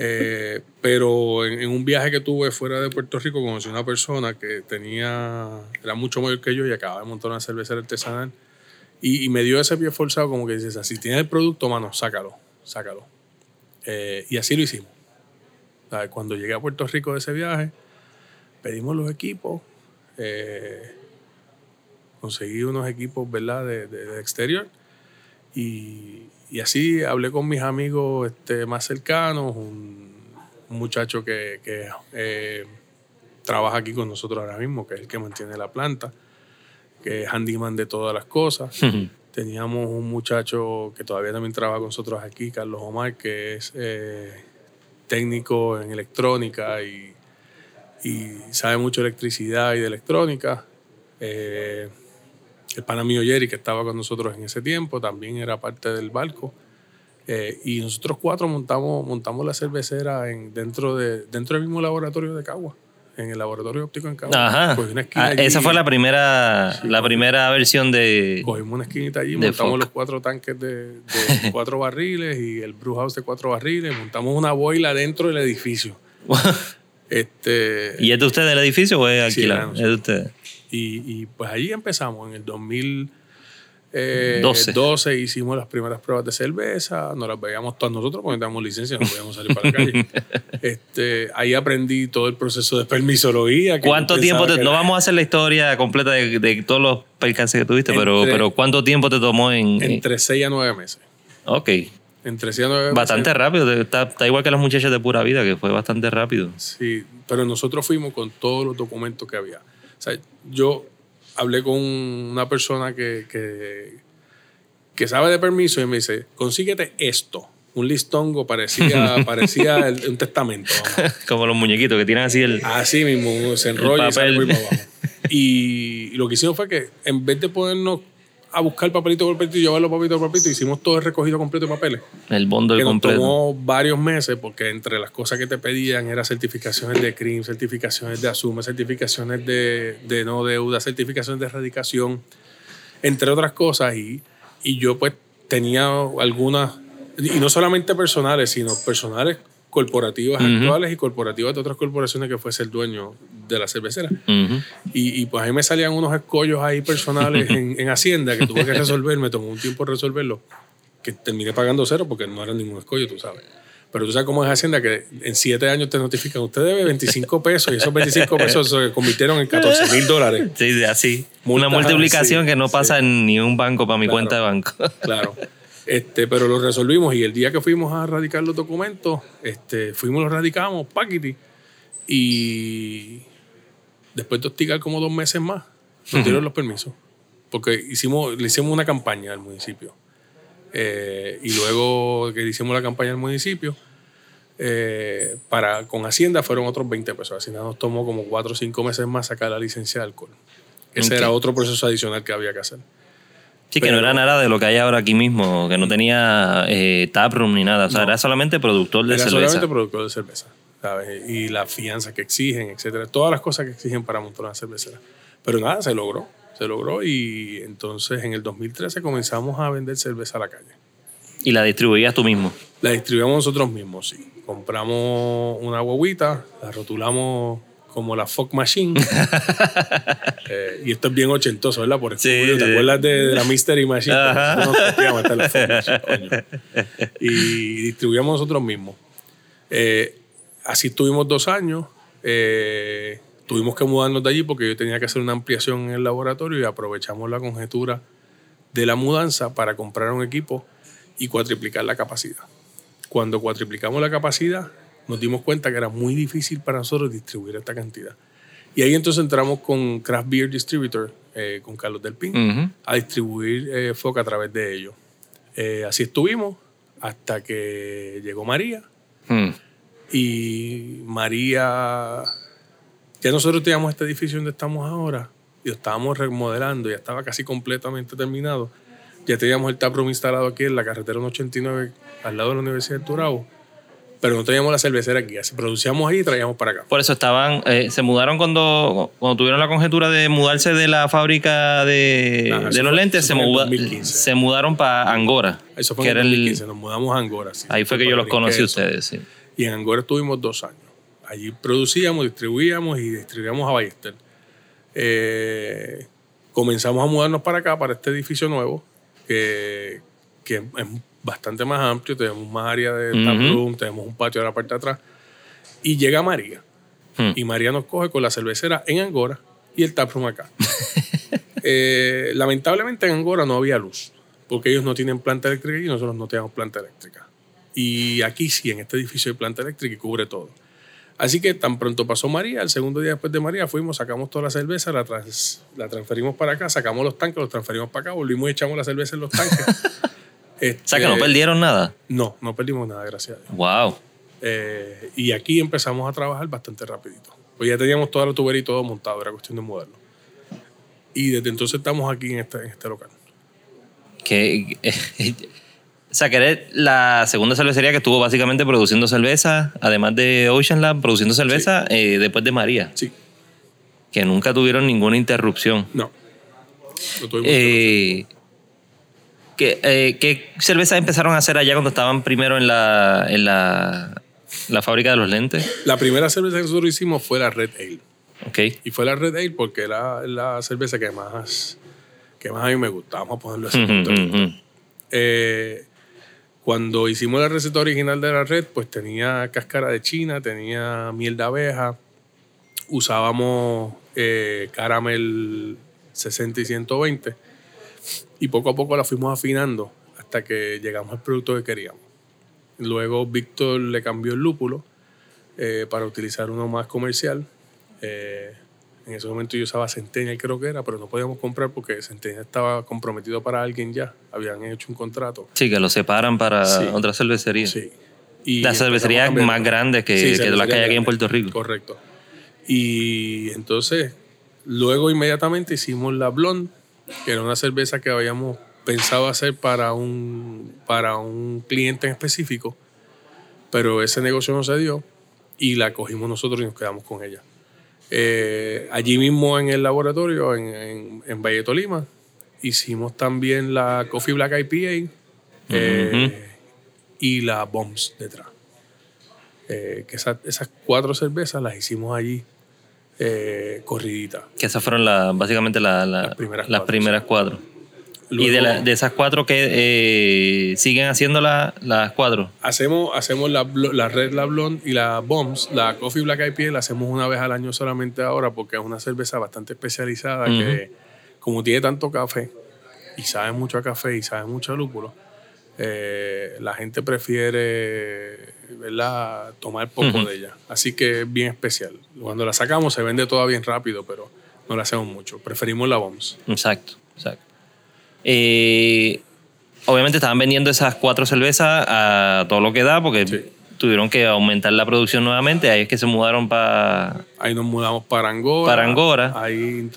Eh, pero en, en un viaje que tuve fuera de Puerto Rico conocí una persona que tenía, era mucho mayor que yo y acababa de montar una cervecera artesanal y, y me dio ese pie forzado como que dices, si tienes el producto, mano, sácalo, sácalo. Eh, y así lo hicimos. Cuando llegué a Puerto Rico de ese viaje, pedimos los equipos, eh, conseguí unos equipos, ¿verdad?, de, de- de exterior y, y así hablé con mis amigos este, más cercanos, un, un muchacho que, que, eh, trabaja aquí con nosotros ahora mismo, que es el que mantiene la planta, que es handyman de todas las cosas. Teníamos un muchacho que todavía también trabaja con nosotros aquí, Carlos Omar, que es eh, técnico en electrónica y, y sabe mucho de electricidad y de electrónica. Eh, el pana mío Jerry, que estaba con nosotros en ese tiempo, también era parte del barco. Eh, y nosotros cuatro montamos, montamos la cervecera en, dentro, de, dentro del mismo laboratorio de Cagua, en el laboratorio óptico en Cagua. Ajá. Cogí una esquina Ah, allí, esa fue la primera, Sí, la primera versión de... Cogimos una esquinita allí, montamos los cuatro tanques de, de cuatro barriles y el brew house de cuatro barriles, montamos una boila dentro del edificio. Este, ¿Y es de ustedes el edificio o es Sí, alquilado? era es de ustedes. Y, y, pues allí empezamos, en el 2012 Doce. 12 hicimos las primeras pruebas de cerveza, nos las veíamos todas nosotros porque teníamos licencia, no podíamos salir para la calle. este, ahí aprendí todo el proceso de permisología. que ¿Cuánto tiempo te, No vamos a hacer la historia completa de, de todos los percances que tuviste, pero, Entre- pero ¿cuánto tiempo te tomó en...? en- Entre 6 a 9 meses. ok, Entre 6 a 9 meses. bastante rápido. Está, está igual que las muchachas de pura vida, que fue bastante rápido. Sí, pero nosotros fuimos con todos los documentos que había. O sea, yo hablé con una persona que, que, que sabe de permiso y me dice, consíguete esto. Un listongo parecía, parecía el- un testamento. vamos. Como los muñequitos que tienen así el... Así mismo, se enrolla y sale para abajo. Y lo que hicimos fue que en vez de ponernos a buscar papelito por papelito y llevarlo papelito por papelito, hicimos todo el recogido completo de papeles El bondo que nos completo. tomó varios meses porque entre las cosas que te pedían eran certificaciones de CRIM, certificaciones de ASUME, certificaciones de, de no deuda, certificaciones de erradicación, entre otras cosas. Y, y yo pues tenía algunas, y no solamente personales, sino personales corporativas actuales y corporativas de otras corporaciones que fuese el dueño de la cervecera. Y, y, pues ahí me salían unos escollos ahí personales en, en Hacienda que tuve que resolver, me tomó un tiempo resolverlo. que terminé pagando cero porque no era ningún escollo, tú sabes. Pero tú sabes cómo es Hacienda, que en siete años te notifican, usted debe 25 pesos y esos 25 pesos se convirtieron en 14 mil dólares. Sí, así. Una multiplicación sí, que no pasa sí. en ni un banco para mi Claro. cuenta de banco. Claro. Este, pero lo resolvimos y el día que fuimos a radicar los documentos, este, fuimos, los radicamos, paquiti, y después de hostigar como dos meses más, nos dieron los permisos. Porque hicimos, le hicimos una campaña al municipio. Eh, y luego que hicimos la campaña al municipio, eh, para, con Hacienda fueron otros 20 pesos. Hacienda nos tomó como 4 o 5 meses más sacar la licencia de alcohol. Ese era otro proceso adicional que había que hacer. Sí, que no era nada de lo que hay ahora aquí mismo, que no tenía eh, taproom ni nada. O sea, No. era solamente productor de Era cerveza. solamente productor de cerveza, ¿sabes? Y la fianza que exigen, etcétera. Todas las cosas que exigen para montar una cervecera. Pero nada, se logró. Se logró y entonces en el 2013 comenzamos a vender cerveza a la calle. Y la distribuías tú mismo. La distribuimos nosotros mismos, sí. Compramos una guaguita, la rotulamos como la Fuck Machine. Eh, y esto es bien ochentoso, ¿verdad? Por Sí, Scooby-Doo. ¿Te sí. acuerdas de, de la Mystery Machine? Copiamos, esta es la Fuck Machine, coño. Y distribuíamos nosotros mismos. Eh, así estuvimos dos años. Eh, tuvimos que mudarnos de allí porque yo tenía que hacer una ampliación en el laboratorio y aprovechamos la conjetura de la mudanza para comprar un equipo y cuatriplicar la capacidad. Cuando cuatriplicamos la capacidad, nos dimos cuenta que era muy difícil para nosotros distribuir esta cantidad. Y ahí entonces entramos con Craft Beer Distributor, eh, con Carlos Del Pin, Ujú. a distribuir eh, Foca a través de ellos. Eh, así estuvimos hasta que llegó María. Hmm. Y María, ya nosotros teníamos este edificio donde estamos ahora y lo estábamos remodelando, ya estaba casi completamente terminado. Ya teníamos el taproom instalado aquí en la carretera 189 al lado de la Universidad de Turabo, pero no teníamos la cervecera aquí. Así producíamos ahí y traíamos para acá. Por eso estaban, eh, se mudaron cuando, cuando tuvieron la conjetura de mudarse de la fábrica de, Ajá, de los lentes, se, muda- 2015. se mudaron para Angora. Eso fue que en era el el- 2015, nos mudamos a Angora. sí. ahí fue que yo los conocí a ustedes, sí. Y en Angora estuvimos dos años. Allí producíamos, distribuíamos y distribuíamos a Ballester. Eh, comenzamos a mudarnos para acá, para este edificio nuevo, que, que es bastante más amplio. Tenemos más área de taproom, tenemos un patio en la parte de atrás. Y llega María. Hmm. Y María nos coge con la cervecera en Angora y el taproom acá. Eh, lamentablemente en Angora no había luz, porque ellos no tienen planta eléctrica y nosotros no tenemos planta eléctrica. Y aquí sí, en este edificio hay planta eléctrica y cubre todo. Así que tan pronto pasó María, el segundo día después de María fuimos, sacamos toda la cerveza, la, trans- la transferimos para acá, sacamos los tanques, los transferimos para acá, volvimos y echamos la cerveza en los tanques. Este, O sea, que no perdieron nada. No, no perdimos nada, gracias a Dios. Wow. Eh, y aquí empezamos a trabajar bastante rapidito. Pues ya teníamos toda la tubería y todo montado, era cuestión de moverlo. Y desde entonces estamos aquí en este, en este local. Que, o sea, que eres la segunda cervecería que estuvo básicamente produciendo cerveza, además de Ocean Lab, produciendo cerveza eh, después de María, Sí, que nunca tuvieron ninguna interrupción. no. No tuvimos Eh, ¿qué, eh, qué cervezas empezaron a hacer allá cuando estaban primero en la, en la, la fábrica de los lentes? La primera cerveza que nosotros hicimos fue la Red Ale. Ok. Y fue la Red Ale porque era la cerveza que más, que más a mí me gustaba. Vamos a ponerlo así. Eh, cuando hicimos la receta original de la red, pues tenía cáscara de china, tenía miel de abeja, usábamos eh, caramel 60 y 120 y poco a poco la fuimos afinando hasta que llegamos al producto que queríamos. Luego Víctor le cambió el lúpulo eh, para utilizar uno más comercial. Eh, en ese momento yo usaba Centennial, creo que era, pero no podíamos comprar porque Centennial estaba comprometido para alguien ya. Habían hecho un contrato. Sí, que lo separan para Sí. otra cervecería. Sí. Y Las cervecerías empezamos a más grandes que, Sí, que las que hay aquí en. Puerto Rico. Correcto. Y entonces, luego inmediatamente hicimos la Blonde, que era una cerveza que habíamos pensado hacer para un, para un cliente en específico, pero ese negocio no se dio y la cogimos nosotros y nos quedamos con ella. Eh, allí mismo en el laboratorio, en, en, en Valle Tolima, hicimos también la Coffee Black IPA eh, y la Bombs detrás. Eh, que esa- esas cuatro cervezas las hicimos allí eh, corriditas. Que esas fueron la- básicamente la- la- Las primeras las cuatro, primeras cuatro. y de, la- de esas cuatro que eh, siguen haciendo la- las cuatro. Hacemos, hacemos la Red, la Blonde y la Bombs. La Coffee Black IPA la hacemos una vez al año solamente ahora porque es una cerveza bastante especializada que, como tiene tanto café y sabe mucho a café y sabe mucho a lúpulo, eh, la gente prefiere ¿verdad? tomar poco de ella. Así que es bien especial. Cuando la sacamos se vende toda bien rápido, pero no la hacemos mucho. Preferimos la Bombs. Exacto, exacto. Eh, obviamente estaban vendiendo esas cuatro cervezas a todo lo que da porque Sí. Tuvieron que aumentar la producción nuevamente. Ahí es que se mudaron para... Ahí nos mudamos para Angora. Para Angora. Ahí,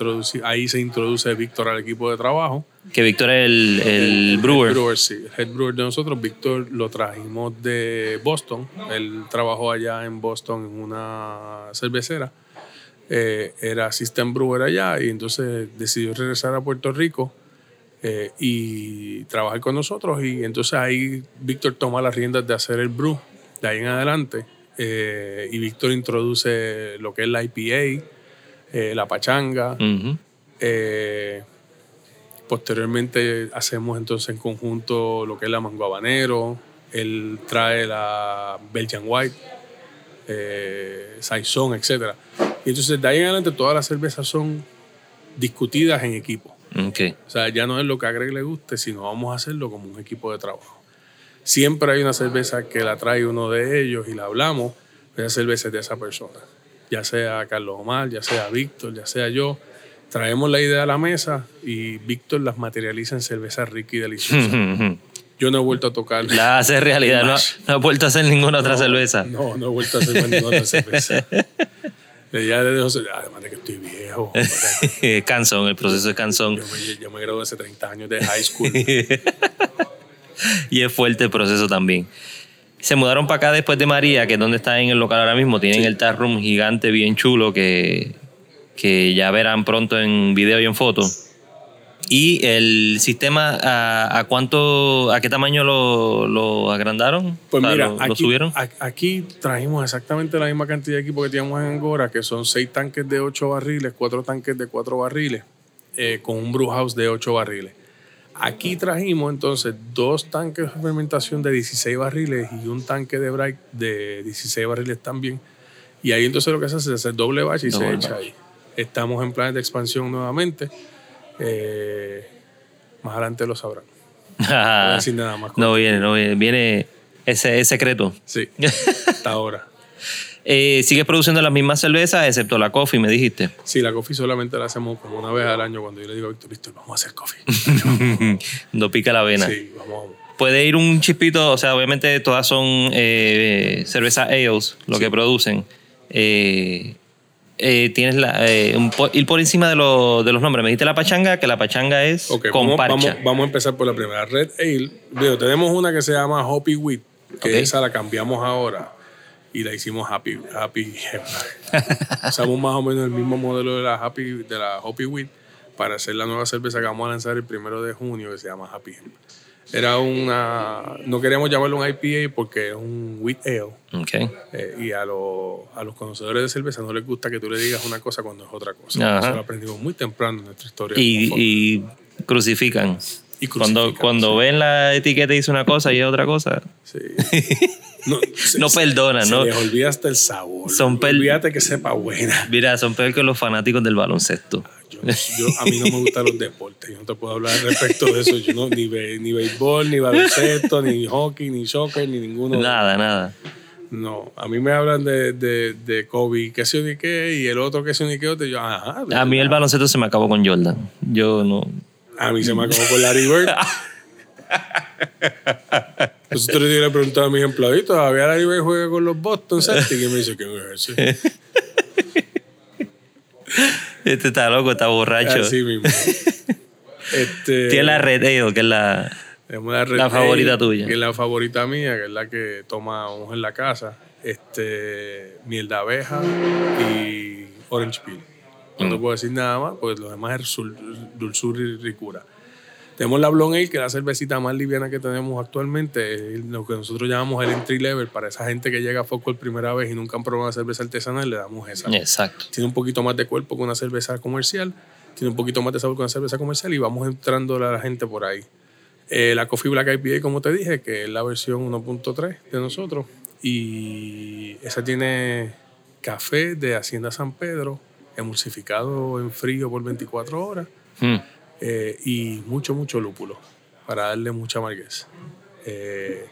ahí se introduce Víctor al equipo de trabajo. Que Víctor es el, el brewer. Head brewer, sí. El head brewer de nosotros, Víctor, lo trajimos de Boston. Él trabajó allá en Boston en una cervecera. Eh, era assistant brewer allá y entonces decidió regresar a Puerto Rico eh, y trabajar con nosotros. Y entonces ahí Víctor toma las riendas de hacer el brew de ahí en adelante. Eh, y Víctor introduce lo que es la IPA, eh, la pachanga. Eh, posteriormente hacemos entonces en conjunto lo que es la mango habanero. Él trae la Belgian White, Saison, etc. Y entonces de ahí en adelante todas las cervezas son discutidas en equipo. O sea, ya no es lo que a Greg le guste, sino vamos a hacerlo como un equipo de trabajo. Siempre hay una cerveza que la trae uno de ellos y la hablamos, esa cerveza es de esa persona. Ya sea Carlos Omar, ya sea Víctor, ya sea yo. Traemos la idea a la mesa y Víctor las materializa en cerveza rica y deliciosa. Yo no he vuelto a tocar. La hace realidad. No, no ha vuelto a hacer ninguna otra cerveza. No, no he vuelto a hacer ninguna otra cerveza. Ya de José- además de que estoy viejo. cansón, el proceso es cansón. Yo me, yo me gradué hace 30 años de high school. Y es fuerte el proceso también. Se mudaron para acá después de María, que es donde está en el local ahora mismo. Tienen el tap room gigante, bien chulo, que, que ya verán pronto en video y en foto. Y el sistema, ¿a, a cuánto, a qué tamaño lo, lo agrandaron? Pues O sea, mira, lo, lo aquí, subieron. aquí trajimos exactamente la misma cantidad de equipo que teníamos en Angora, que son seis tanques de 8 barriles, cuatro tanques de 4 barriles, eh, con un brew house de 8 barriles. Aquí trajimos entonces dos tanques de fermentación de 16 barriles y un tanque de break de 16 barriles también. Y ahí entonces lo que se hace es hacer doble batch y se echa batch. ahí. Estamos en planes de expansión nuevamente. Eh, más adelante lo sabrán. No nada más. no viene, no viene. Viene ese es secreto. Sí, hasta ahora. Eh, ¿Sigues produciendo las mismas cervezas, excepto la coffee, me dijiste? Sí, la coffee solamente la hacemos como una vez al año cuando yo le digo a Víctor, Víctor, vamos a hacer coffee. no pica la vena. Sí, vamos. Puede ir un chispito, o sea, obviamente todas son eh, cervezas ales, lo que producen. Eh, eh, tienes la, eh, un ir por encima de, lo- de los nombres. Me dijiste la pachanga, que la pachanga es Ok, con vamos, parcha. vamos, vamos a empezar por la primera. Red Ale. Digo, tenemos una que se llama Hoppy Wheat, que Ok. esa la cambiamos ahora y la hicimos Happy, happy. Usamos más o menos el mismo modelo de la Happy, de la Hoppy Wheat para hacer la nueva cerveza que vamos a lanzar el primero de junio que se llama Happy Hemp. Era una. No queríamos llamarlo un IPA porque es un wheat ale. Ok. Eh, y a, lo- a los conocedores de cerveza no les gusta que tú le digas una cosa cuando es otra cosa. Ajá. Eso lo aprendimos muy temprano en nuestra historia. Y, y crucifican. Y Cuando, cuando sí. ven la etiqueta y dice una cosa y es otra cosa. Sí. No, se- No perdonan, se ¿no? les olvida hasta el sabor. Son Olvídate que sepa buena. Mira, son peor que los fanáticos del baloncesto. Yo, yo- a mí no me gustan los deportes. Yo no te puedo hablar respecto de eso. Yo no, ni, ni béisbol, ni baloncesto, ni hockey, ni soccer, ni ninguno. Nada, nada. No, a mí me hablan de, de, de Kobe, que se ni qué, y el otro que se ni qué otro. Yo, ajá. A mí el baloncesto se me acabó con Jordan. Yo no. A mí se me acabó con Larry Bird. Entonces día le preguntaba a mis empleaditos, ¿todavía Larry Bird juega con los Boston Celtics? Y me dice, ¿quién es ese? Este está loco, está borracho. Así mismo. Este, Tiene la Red Ale, que es la. la, favorita tuya. Que es la favorita mía, que es la que tomamos en la casa. Este, miel de abeja y orange peel. No Mm. puedo decir nada más, porque lo demás es dulzura y ricura. Tenemos la Blonde Ale, que es la cervecita más liviana que tenemos actualmente, lo que nosotros llamamos el entry level. Para esa gente que llega a por primera vez y nunca han probado una cerveza artesanal, le damos esa. Exacto. Tiene un poquito más de cuerpo que una cerveza comercial, tiene un poquito más de sabor con la cerveza comercial y vamos entrando a la gente por ahí. Eh, la Coffee Black IPA, como te dije, que es la versión 1.3 de nosotros. Y esa tiene café de Hacienda San Pedro, emulsificado en frío por 24 horas. Hmm. Eh, y mucho, mucho lúpulo para darle mucha amarguez. Eh,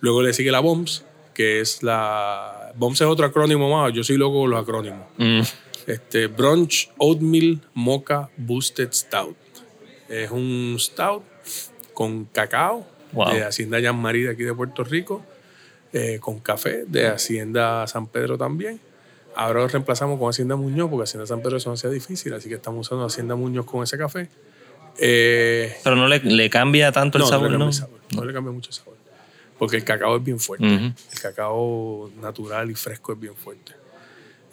luego le sigue la BOMS, que es la... BOMS es otro acrónimo más, yo soy loco con los acrónimos. Mm. Este, Brunch Oatmeal Mocha Boosted Stout. Es un stout con cacao Wow. de Hacienda Jan Marí de aquí de Puerto Rico, eh, con café de Hacienda San Pedro también. Ahora lo reemplazamos con Hacienda Muñoz, porque Hacienda San Pedro eso no sea difícil, así que estamos usando Hacienda Muñoz con ese café. Eh, Pero no le, le cambia tanto el no, sabor, no le ¿no? sabor, le cambia mucho el sabor. Porque el cacao es bien fuerte. El cacao natural y fresco es bien fuerte.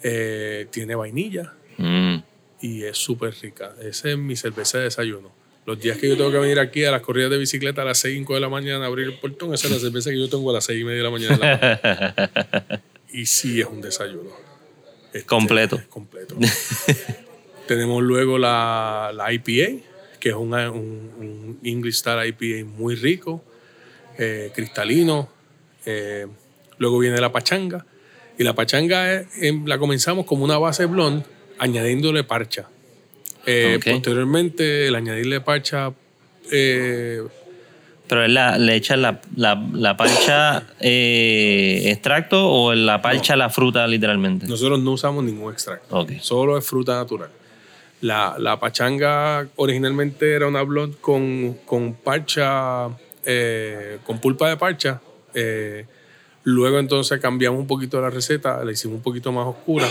Eh, tiene vainilla Mm. y es súper rica. Esa es mi cerveza de desayuno. Los días que yo tengo que venir aquí a las corridas de bicicleta a las 5 de la mañana a abrir el portón, esa es la cerveza que yo tengo a las 6 y media de la mañana. y sí es un desayuno. Este, Completo. es completo. Tenemos luego la, la IPA, que es un, un English Star IPA muy rico, eh, cristalino. Eh, luego viene la pachanga. Y la pachanga es- em, la comenzamos como una base blonde, añadiéndole parcha. Eh. Posteriormente, el añadirle parcha Pero él la, le echa la, la, la parcha extracto o la parcha la fruta literalmente. Nosotros no usamos ningún extracto. Solo es fruta natural. La, la pachanga originalmente era una blonde con, con parcha, eh, con pulpa de parcha. Eh, luego entonces cambiamos un poquito la receta, la hicimos un poquito más oscura.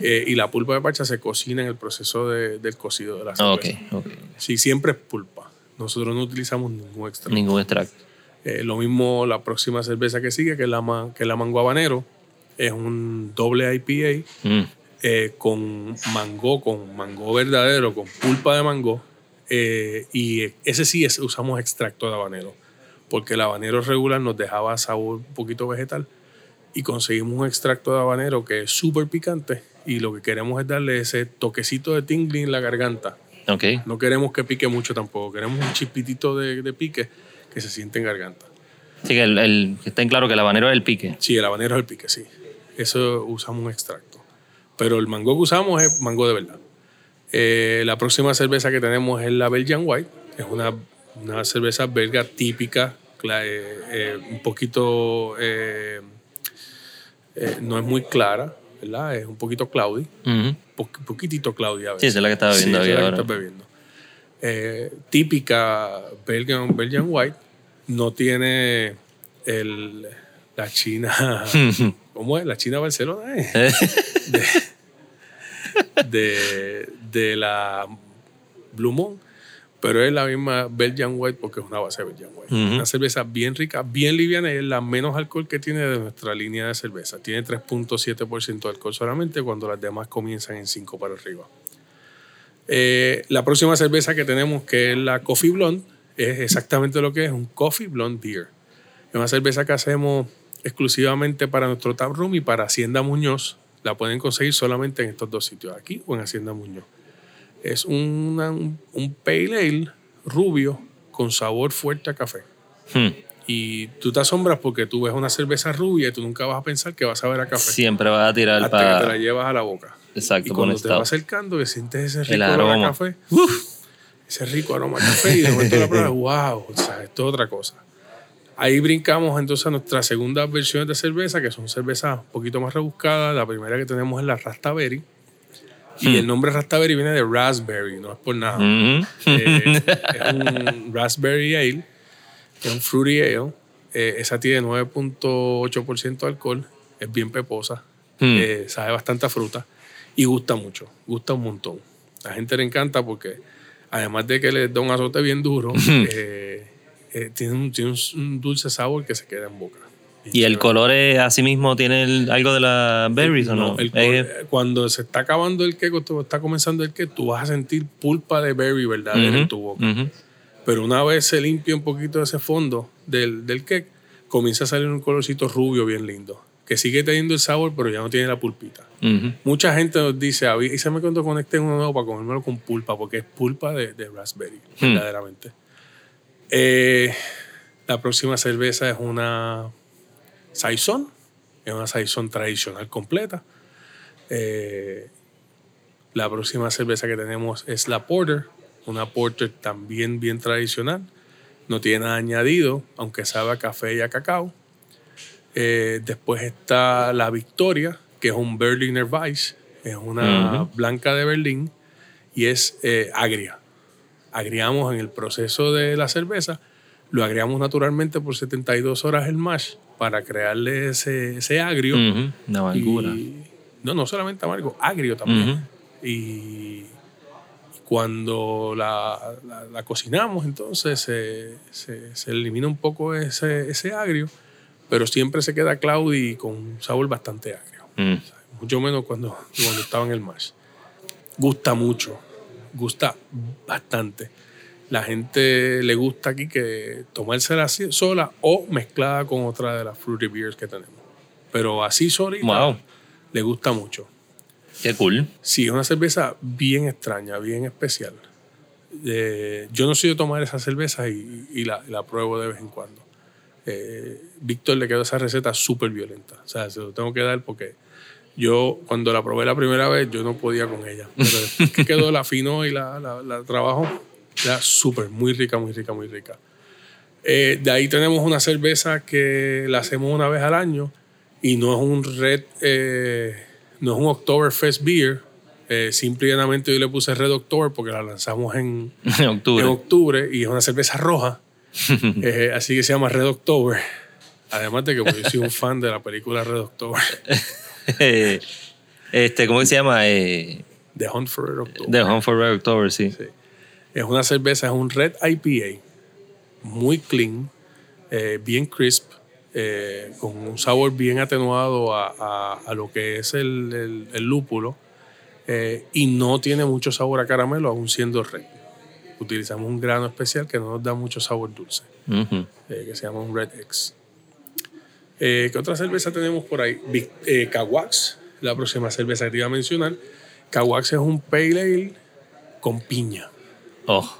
eh, y la pulpa de parcha se cocina en el proceso de- del cocido de la Ok, cerveza. ok. Sí, siempre es pulpa. Nosotros no utilizamos ningún extracto. Ningún extracto. Eh, lo mismo la próxima cerveza que sigue, que es la, ma- que es la mango habanero. Es un doble IPA Mm. Eh, con mango, con mango verdadero, con pulpa de mango. eh, y ese sí es, usamos extracto de habanero, porque el habanero regular nos dejaba sabor un poquito vegetal. Y conseguimos un extracto de habanero que es súper picante. Y lo que queremos es darle ese toquecito de tingling en la garganta. Ok. No queremos que pique mucho tampoco. Queremos un chispitito de, de pique que se siente en garganta. Así que el, el- claro que el habanero es el pique. Sí, el habanero es el pique, sí. Eso usamos un extracto. Pero el mango que usamos es mango de verdad. Eh, la próxima cerveza que tenemos es la Belgian White. Es una, una cerveza belga típica, eh, eh, un poquito, eh, no es muy clara, ¿verdad? Es un poquito cloudy, po- poquitito cloudy a Sí, veces. esa es la que estaba bebiendo Sí, es la que estás bebiendo. Típica Belgian, Belgian White, no tiene el, la China, ¿cómo es? La China Barcelona, ¿eh? de, de la Blue Moon, pero es la misma Belgian White porque es una base de Belgian White. Una cerveza bien rica, bien liviana y es la menos alcohol que tiene de nuestra línea de cerveza. Tiene 3.7% de alcohol solamente cuando las demás comienzan en 5 para arriba. Eh, la próxima cerveza que tenemos, que es la Coffee Blonde, es exactamente lo que es un Coffee Blonde Beer. Es una cerveza que hacemos exclusivamente para nuestro tap room y para Hacienda Muñoz. La pueden conseguir solamente en estos dos sitios, aquí o en Hacienda Muñoz. Es una- un, un pale ale rubio con sabor fuerte a café. Hmm. Y tú te asombras porque tú ves una cerveza rubia y tú nunca vas a pensar que vas a ver a café. Siempre vas a tirar hasta que te la para. llevas a la boca. Exacto, Y cuando te vas acercando, que sientes ese rico aroma a café, ese rico aroma a café, y de momento la pruebas, wow, o sea, esto es otra cosa. Ahí brincamos entonces a nuestras segundas versiones de cerveza, que son cervezas un poquito más rebuscadas. La primera que tenemos es la Rastaberry. Y Hmm. el nombre Rastaberry viene de raspberry, no es por nada. Ujú. Eh, es un raspberry ale, es un fruity ale. Eh, esa tiene 9.8% de alcohol, es bien peposa, Hmm. eh, sabe bastante a fruta y gusta mucho, gusta un montón. A la gente le encanta porque además de que le da un azote bien duro, eh, eh, tiene, un, tiene un- un dulce sabor que se queda en boca. ¿Y el color es así mismo tiene el- algo de las berries o no? el Es- col- cuando se está acabando el que, cuando está comenzando el que, tú vas a sentir pulpa de berry verdadera en Ujú, tu boca. Pero una vez se limpia un poquito ese fondo del, del cake, comienza a salir un colorcito rubio bien lindo, que sigue teniendo el sabor, pero ya no tiene la pulpita. Mucha gente nos dice, "Ah, y se me cuando conecten uno nuevo para comérmelo con pulpa, porque es pulpa de, de raspberry, Hmm. Eh, la próxima cerveza es una Saison, es una Saison tradicional completa. Eh, la próxima cerveza que tenemos es la Porter, una Porter también bien tradicional. No tiene nada añadido, aunque sabe a café y a cacao. Eh, después está la Victoria, que es un Berliner Weiss, es una Ujú. blanca de Berlín y es eh, agria. Agriamos en el proceso de la cerveza, lo agriamos naturalmente por 72 horas el mash para crearle ese, ese agrio. Una amargura. Y- no, no solamente amargo, agrio también. Y, y cuando la, la- la cocinamos, entonces se, se- se elimina un poco ese, ese agrio, pero siempre se queda cloudy y con un sabor bastante agrio. Mm. Mucho menos cuando, cuando estaba en el mash. Gusta mucho, gusta bastante. La gente le gusta aquí que tomársela así sola o mezclada con otra de las fruity beers que tenemos. Pero así solita Wow. le gusta mucho. Qué cool. Sí, es una cerveza bien extraña, bien especial. Eh, yo no soy de tomar esa cerveza y, y la, la pruebo de vez en cuando. Eh, Víctor le quedó esa receta súper violenta. O sea, se lo tengo que dar porque yo cuando la probé la primera vez yo no podía con ella. Pero después que quedó, la afinó y la, la, la trabajó. Era súper, muy rica, muy rica, muy rica. Eh, de ahí tenemos una cerveza que la hacemos una vez al año y no es un red, eh, no es un Oktoberfest beer. Eh, simple y llanamente yo le puse Red October porque la lanzamos en, En octubre. en octubre y es una cerveza roja. Eh, así que se llama Red October. Además de que pues, yo soy un fan de la película Red October, este, ¿Cómo que se llama? Eh, The Hunt for Red October. The Home for Red October, sí. Sí. Es una cerveza, es un Red IPA, muy clean, eh, bien crisp, eh, con un sabor bien atenuado a, a- a lo que es el, el- el lúpulo eh, y no tiene mucho sabor a caramelo, aún siendo red. Utilizamos un grano especial que no nos da mucho sabor dulce, que se llama un Red X. Eh, ¿Qué otra cerveza tenemos por ahí? Eh, Caguax, la próxima cerveza que te iba a mencionar. Caguax es un pale ale con piña Oh,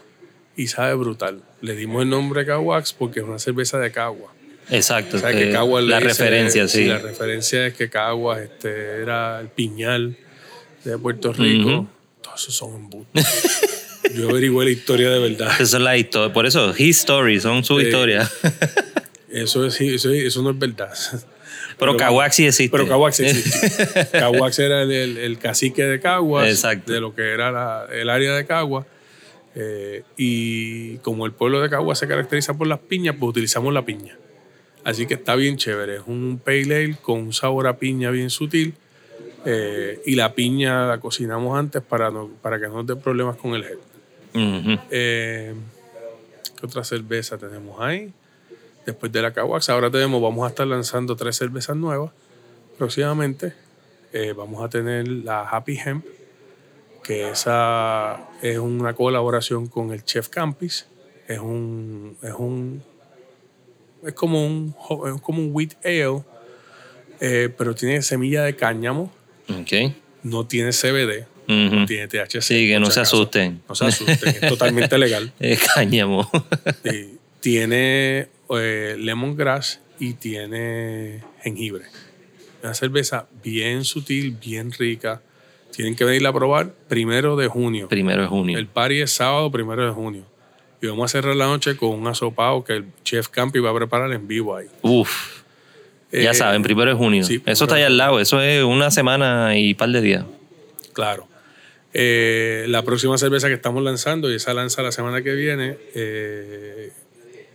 y sabe brutal. Le dimos el nombre Caguax porque es una cerveza de Cagua. exacto. O sea, eh, que Caguas le la dice- referencia, sí. La referencia es que Caguas este, era el piñal de Puerto Rico. Ujú. Todos esos son embustes. Yo averigué la historia de verdad. Esa es la historia. Por eso, his story, son su Sí. historia. Eso, es, eso, eso no es verdad. Pero Caguax sí existe. Pero Caguax sí existe. Caguax era el, el- el cacique de Caguas, Exacto. de lo que era la- el área de Caguas. Eh, y como el pueblo de Caguas se caracteriza por las piñas, pues utilizamos la piña. Así que está bien chévere. Es un pale ale con un sabor a piña bien sutil. eh, y la piña la cocinamos antes para, no- para que no nos dé problemas con el head. Eh, ¿Qué otra cerveza tenemos ahí? Después de la Caguax, ahora tenemos, vamos a estar lanzando tres cervezas nuevas próximamente. Eh, vamos a tener la Happy Hemp, que esa es una colaboración con el Chef Campis. Es un, es un, es como un, es como un wheat ale, eh, pero tiene semilla de cáñamo, Ok. no tiene CBD, no tiene THC. Sí, que no se acaso. asusten. No se asusten, es totalmente legal. Eh, cáñamo. Sí, tiene eh, lemongrass y tiene jengibre. Una cerveza bien sutil, bien rica. Tienen que venirla a probar primero de junio. Primero de junio. El party es sábado primero de junio. Y vamos a cerrar la noche con un asopado que el chef Campi va a preparar en vivo ahí. Uf. Ya Eh, saben, primero de junio. sí, eso está allá al lado. Eso es una semana y par de días. Claro. Eh, la próxima cerveza que estamos lanzando, y esa lanza la semana que viene, eh,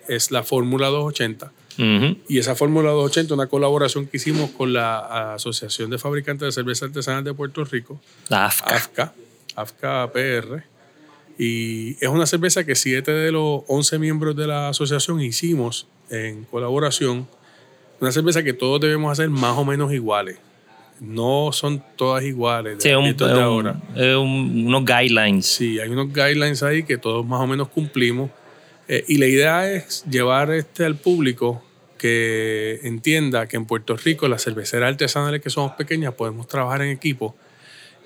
es la Fórmula 280. Ujú. Y esa Fórmula 280, una colaboración que hicimos con la Asociación de Fabricantes de Cerveza Artesanal de Puerto Rico, La AFCA. AFCA, AFCA PR. Y es una cerveza que siete de los 11 miembros de la asociación hicimos en colaboración. Una cerveza que todos debemos hacer más o menos iguales. No son todas iguales. Sí, un- de un- ahora. es un- unos guidelines. Sí, hay unos guidelines ahí que todos más o menos cumplimos. Eh, y la idea es llevar este al público que entienda que en Puerto Rico las cerveceras artesanales que somos pequeñas podemos trabajar en equipo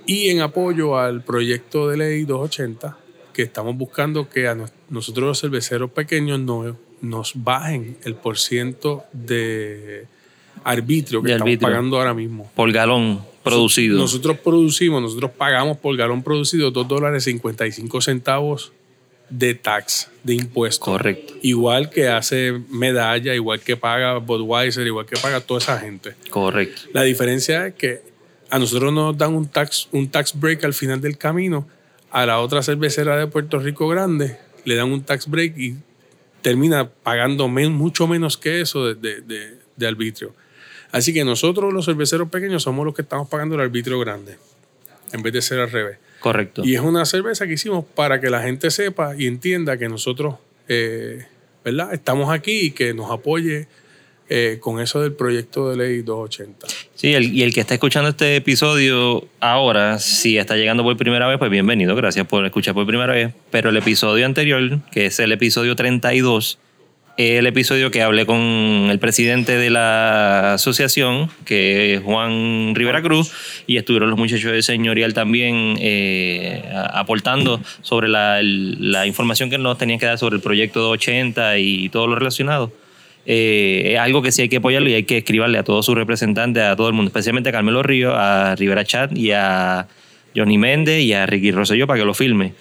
y en apoyo al proyecto de ley 280 que estamos buscando que a nosotros los cerveceros pequeños no, nos bajen el porciento de arbitrio que estamos pagando ahora mismo. Por galón producido. Nosotros producimos, nosotros pagamos por galón producido 2 dólares 55 centavos de tax, de impuesto. Correcto. Igual que hace Medalla, igual que paga Budweiser, igual que paga toda esa gente. Correcto. La diferencia es que a nosotros nos dan un tax, un tax break al final del camino, a la otra cervecera de Puerto Rico grande le dan un tax break y termina pagando mucho menos que eso de, de arbitrio. Así que nosotros los cerveceros pequeños somos los que estamos pagando el arbitrio grande, en vez de ser al revés. Correcto. Y es una cerveza que hicimos para que la gente sepa y entienda que nosotros, eh, ¿verdad? Estamos aquí y que nos apoye eh, con eso del proyecto de ley 280. Sí, y el que está escuchando este episodio ahora, si está llegando por primera vez, pues bienvenido, gracias por escuchar por primera vez. Pero el episodio anterior, que es el episodio 32, el episodio que hablé con el presidente de la asociación, que es Juan Rivera Cruz, y estuvieron los muchachos de Señorial también eh, aportando sobre la, información que nos tenían que dar sobre el proyecto de 80 y todo lo relacionado. Eh, es algo que sí hay que apoyarlo y hay que escribirle a todos sus representantes, a todo el mundo, especialmente a Carmelo Río, a Rivera Chat y a Johnny Méndez y a Ricky Rosselló para que lo filme.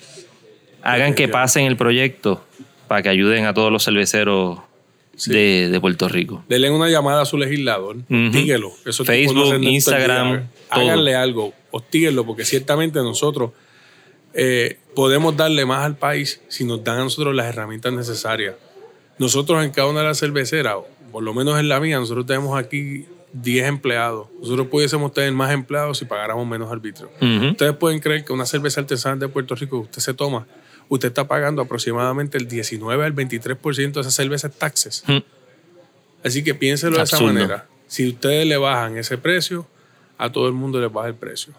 Hagan que pasen el proyecto para que ayuden a todos los cerveceros de, Puerto Rico. Denle una llamada a su legislador, díguelo. Facebook, Instagram, háganle algo, hostíguenlo, porque ciertamente nosotros eh, podemos darle más al país si nos dan a nosotros las herramientas necesarias. Nosotros en cada una de las cerveceras, por lo menos en la mía, nosotros tenemos aquí 10 empleados. Nosotros pudiésemos tener más empleados si pagáramos menos arbitrio. Ustedes pueden creer que una cerveza artesanal de Puerto Rico que usted se toma usted está pagando aproximadamente el 19 al 23% de esas cervezas taxes. Hmm. Así que piénselo de esa manera. Si ustedes le bajan ese precio, a todo el mundo le baja el precio.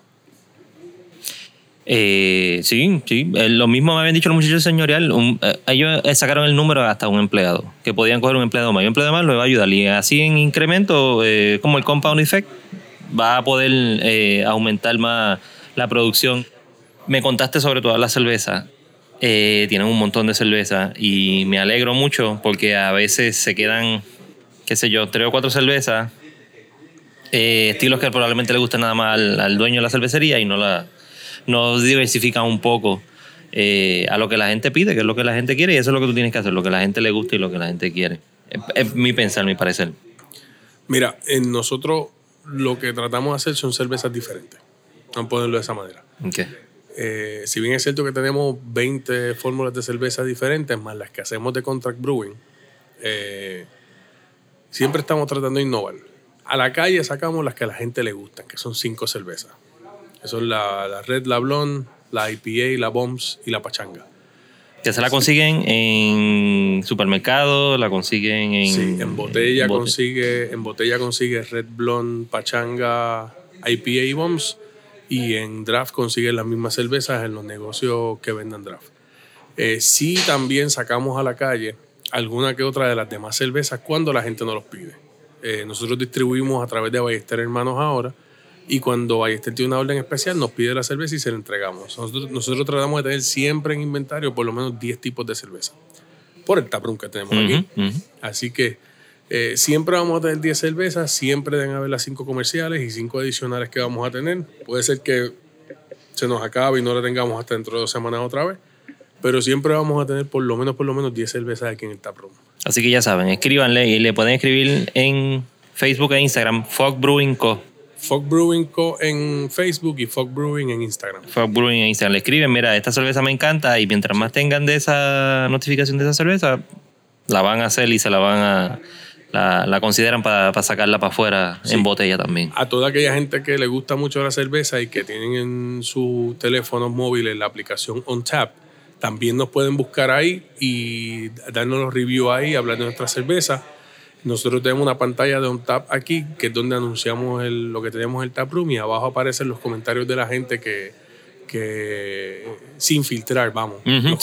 Eh, sí, sí. Eh, lo mismo me habían dicho los muchachos señorial. Eh, ellos sacaron el número hasta un empleado, que podían coger un empleado más. Y un empleado más lo va a ayudar. Y así en incremento, como el compound effect, va a poder aumentar más la producción. Me contaste sobre todas las cervezas eh, tienen un montón de cerveza y me alegro mucho porque a veces se quedan, qué sé yo, tres o cuatro cervezas, eh, estilos que probablemente le gustan nada más al, dueño de la cervecería y no la no diversifican un poco eh, a lo que la gente pide, que es lo que la gente quiere y eso es lo que tú tienes que hacer, lo que la gente le gusta y lo que la gente quiere. Es, mi pensar, mi parecer. Mira, en nosotros lo que tratamos de hacer son cervezas diferentes. A ponerlo de esa manera. Okay. Eh, si bien es cierto que tenemos 20 fórmulas de cerveza diferentes, más las que hacemos de contract brewing, eh, siempre estamos tratando de innovar. A la calle sacamos las que a la gente le gustan, que son cinco cervezas. Que son la, Red, la Blonde, la IPA, la Bombs y la Pachanga. Que se la consiguen en supermercado, la consiguen en... Sí, en botella, consigue, en botella consigue Red Blonde, Pachanga, IPA y Bombs y en draft consiguen las mismas cervezas en los negocios que vendan draft. Eh, sí también sacamos a la calle alguna que otra de las demás cervezas cuando la gente no los pide. Eh, nosotros distribuimos a través de Ballester Hermanos ahora y cuando Ballester tiene una orden especial nos pide la cerveza y se la entregamos. Nosotros, nosotros tratamos de tener siempre en inventario por lo menos 10 tipos de cerveza por el taproom que tenemos aquí. Así que eh, siempre vamos a tener 10 cervezas, siempre deben haber las 5 comerciales y 5 adicionales que vamos a tener. Puede ser que se nos acabe y no la tengamos hasta dentro de dos semanas otra vez, pero siempre vamos a tener por lo menos por lo menos 10 cervezas aquí en el taproom. Así que ya saben, escríbanle y le pueden escribir en Facebook e Instagram, Fog Brewing Co. Fog Brewing Co. en Facebook y Fog Brewing en Instagram. Fog Brewing en Instagram. Le escriben, mira, esta cerveza me encanta y mientras más tengan de esa notificación de esa cerveza, la van a hacer y se la van a la, consideran para sacarla para afuera en botella también. A toda aquella gente que le gusta mucho la cerveza y que tienen en sus teléfonos móviles la aplicación OnTap, también nos pueden buscar ahí y darnos los reviews ahí, hablar de nuestra cerveza. Nosotros tenemos una pantalla de OnTap aquí, que es donde anunciamos lo que tenemos en el taproom y abajo aparecen los comentarios de la gente que, que sin filtrar, vamos.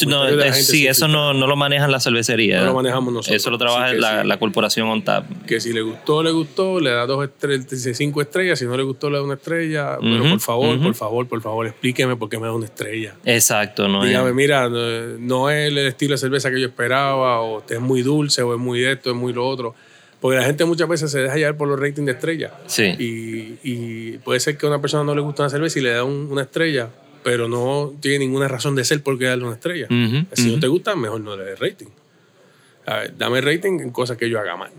No, de sí, eso no, no lo manejan la cervecería. No lo manejamos nosotros. Eso lo trabaja la, sí. la corporación OnTap. Que si le gustó, le gustó, le da dos estrellas, cinco estrellas, si no le gustó, le da una estrella. Pero por favor, por favor, por favor, explíqueme por qué me da una estrella. Exacto, no es- Dígame, mira, no, es el estilo de cerveza que yo esperaba, o es muy dulce, o es muy esto, es muy lo otro. Porque la gente muchas veces se deja llevar por los ratings de estrella. Sí. Y, y puede ser que a una persona no le gusta una cerveza y le da un- una estrella, pero no tiene ninguna razón de ser por qué darle una estrella. Si no te gusta, mejor no le des rating. A ver, dame rating en cosas que yo haga mal.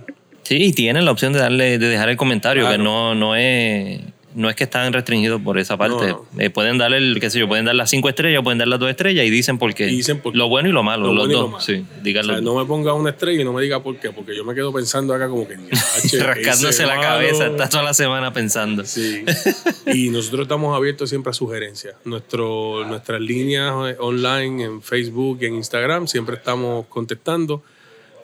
Sí, y tienen la opción de darle, de dejar el comentario, Claro. que no, no es. No es que están restringidos por esa parte. No, Eh, pueden darle el, qué sé yo, pueden dar las cinco estrellas, pueden dar las dos estrellas y dicen por qué. Y dicen por qué. Lo bueno y lo malo, Lo los bueno lo dos. malo. Sí, O sea, no me ponga una estrella y no me diga por qué, porque yo me quedo pensando acá como que... "Yache, Rascándose la malo". cabeza, está toda la semana pensando. Sí. Y nosotros estamos abiertos siempre a sugerencias. Nuestro, nuestras líneas online en Facebook y en Instagram siempre estamos contestando.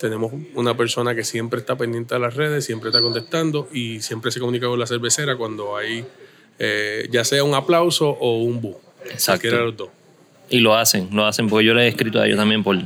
Tenemos una persona que siempre está pendiente de las redes, siempre está contestando y siempre se comunica con la cervecera cuando hay eh, ya sea un aplauso o un bu. Exacto. Cualquiera de los dos. Y lo hacen, lo hacen, porque yo le he escrito a ellos también por,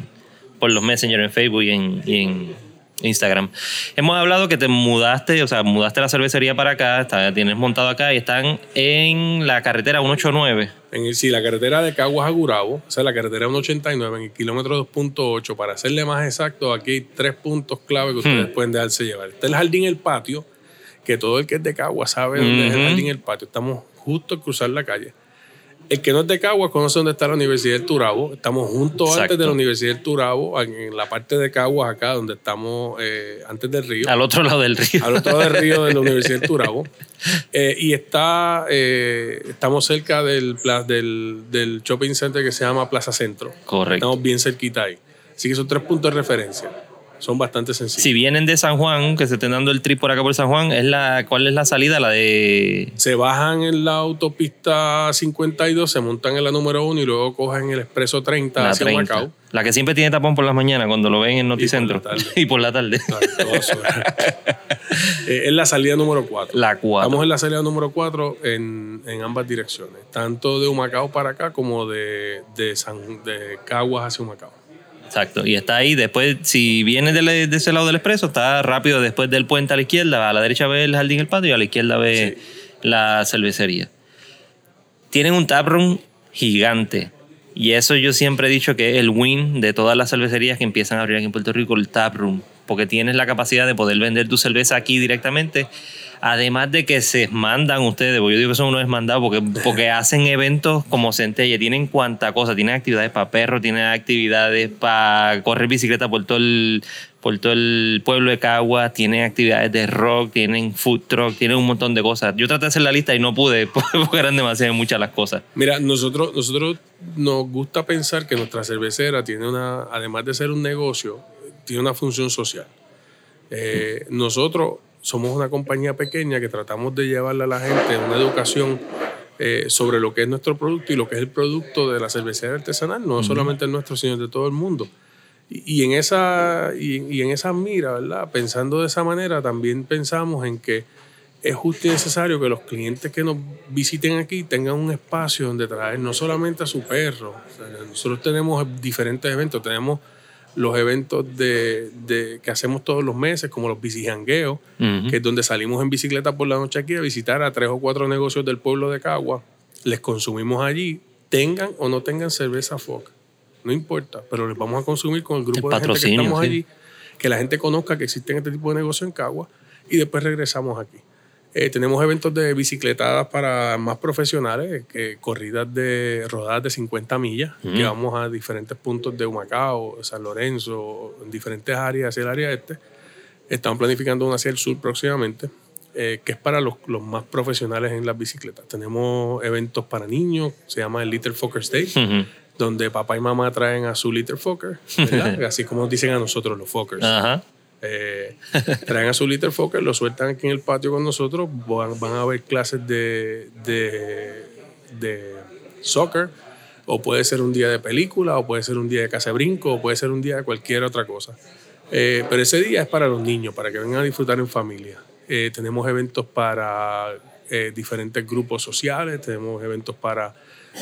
por los Messenger en Facebook y en, y en Instagram. Hemos hablado que te mudaste, o sea, mudaste la cervecería para acá, está- tienes montado acá y están en la carretera 189. En el, sí, la carretera de Caguas a Gurabo, o sea, la carretera 189, en el kilómetro 2.8, para hacerle más exacto, aquí hay tres puntos clave que ustedes pueden dejarse llevar. Está el jardín El Patio, que todo el que es de Caguas sabe dónde es el jardín El Patio. Estamos justo al cruzar la calle. El que no es de Caguas conoce dónde está la Universidad del Turabo. Estamos Exacto. antes de la Universidad del Turabo, en, la parte de Caguas acá, donde estamos eh, antes del río Al otro lado del río. al otro lado del río de la Universidad del Turabo. Eh, y está, eh, estamos cerca del, del, del shopping center que se llama Plaza Centro. Correcto. Estamos bien cerquita ahí. Así que son tres puntos de referencia. Son bastante sencillos. Si vienen de San Juan, que se estén dando el trip por acá por San Juan, es la, ¿cuál es la salida? La de... Se bajan en la autopista 52, se montan en la número 1 y luego cogen el expreso 30 La hacia 30. Humacao. La que siempre tiene tapón por las mañanas cuando lo ven en Noticentro. Y por la tarde. Eh, es la salida número 4. La 4. Estamos en la salida número 4 en, en ambas direcciones, tanto de Humacao para acá como de, de, San, de Caguas hacia Humacao. Exacto. Y está ahí. Después, si vienes de, de ese lado del expreso, está rápido después del puente a la izquierda. A la derecha ve el jardín el patio y a la izquierda ve la cervecería. Tienen un taproom gigante. Y eso yo siempre he dicho que es el win de todas las cervecerías que empiezan a abrir aquí en Puerto Rico, el taproom. Porque tienes la capacidad de poder vender tu cerveza aquí directamente. Además de que se mandan ustedes, porque yo digo que son unos mandados porque, porque hacen eventos como Centella, tienen cuanta cosa, tienen actividades para perros, tienen actividades para correr bicicleta por todo el, por todo el pueblo de Cagua, tienen actividades de rock, tienen food truck, tienen un montón de cosas. Yo traté de hacer la lista y no pude porque eran demasiado muchas las cosas. Mira, nosotros, nosotros nos gusta pensar que nuestra cervecera tiene una, además de ser un negocio, tiene una función social. Eh, nosotros somos una compañía pequeña que tratamos de llevarle a la gente una educación eh, sobre lo que es nuestro producto y lo que es el producto de la cervecería artesanal, no solamente el nuestro, sino de todo el mundo. Y, y en esa, y, y en esa mira, ¿verdad? Pensando de esa manera, también pensamos en que es justo y necesario que los clientes que nos visiten aquí tengan un espacio donde traer no solamente a su perro. O sea, nosotros tenemos diferentes eventos. Tenemos los eventos de, de- que hacemos todos los meses, como los bicijangueos, Ujú. que es donde salimos en bicicleta por la noche aquí a visitar a tres o cuatro negocios del pueblo de Cagua. Les consumimos allí, tengan o no tengan cerveza Foca. No importa, pero les vamos a consumir con el grupo El de gente que estamos sí. allí, que la gente conozca que existen este tipo de negocios en Cagua y después regresamos aquí. Eh, tenemos eventos de bicicletadas para más profesionales, corridas de rodadas de 50 millas, que vamos a diferentes puntos de Humacao, San Lorenzo, en diferentes áreas hacia el área este. Estamos planificando una hacia el sur próximamente, eh, que es para los, los más profesionales en las bicicletas. Tenemos eventos para niños, se llama el Little Fockers Day, Ujú. donde papá y mamá traen a su Little ¿verdad? así como nos dicen a nosotros los Fockers. Ajá. Eh, traen a su Little Fokker, lo sueltan aquí en el patio con nosotros, van, a ver clases de, de, de soccer, o puede ser un día de película, o puede ser un día de casa brinco, o puede ser un día de cualquier otra cosa. Eh, pero ese día es para los niños, para que vengan a disfrutar en familia. Eh, tenemos eventos para eh, diferentes grupos sociales, tenemos eventos para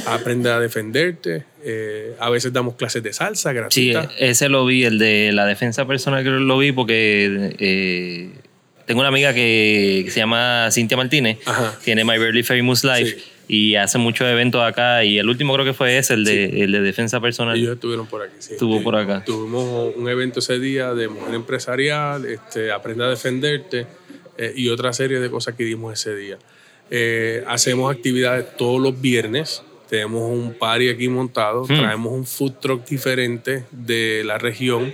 aprender a defenderte, eh, a veces damos clases de salsa Sí, gratuitas. ese lo vi, el de la defensa personal que lo vi porque eh, tengo una amiga que, se llama Cintia Martínez, Ajá. tiene My Barely Famous Life Sí. y hace muchos eventos acá y el último creo que fue ese, el de, el de defensa personal. Ellos estuvieron por aquí. sí. Estuvo Eh, por acá. Tuvimos un evento ese día de mujer empresarial, este, aprende a defenderte eh, y otra serie de cosas que dimos ese día. Hacemos actividades todos los viernes. Tenemos un party aquí montado. Hmm. Traemos un food truck diferente de la región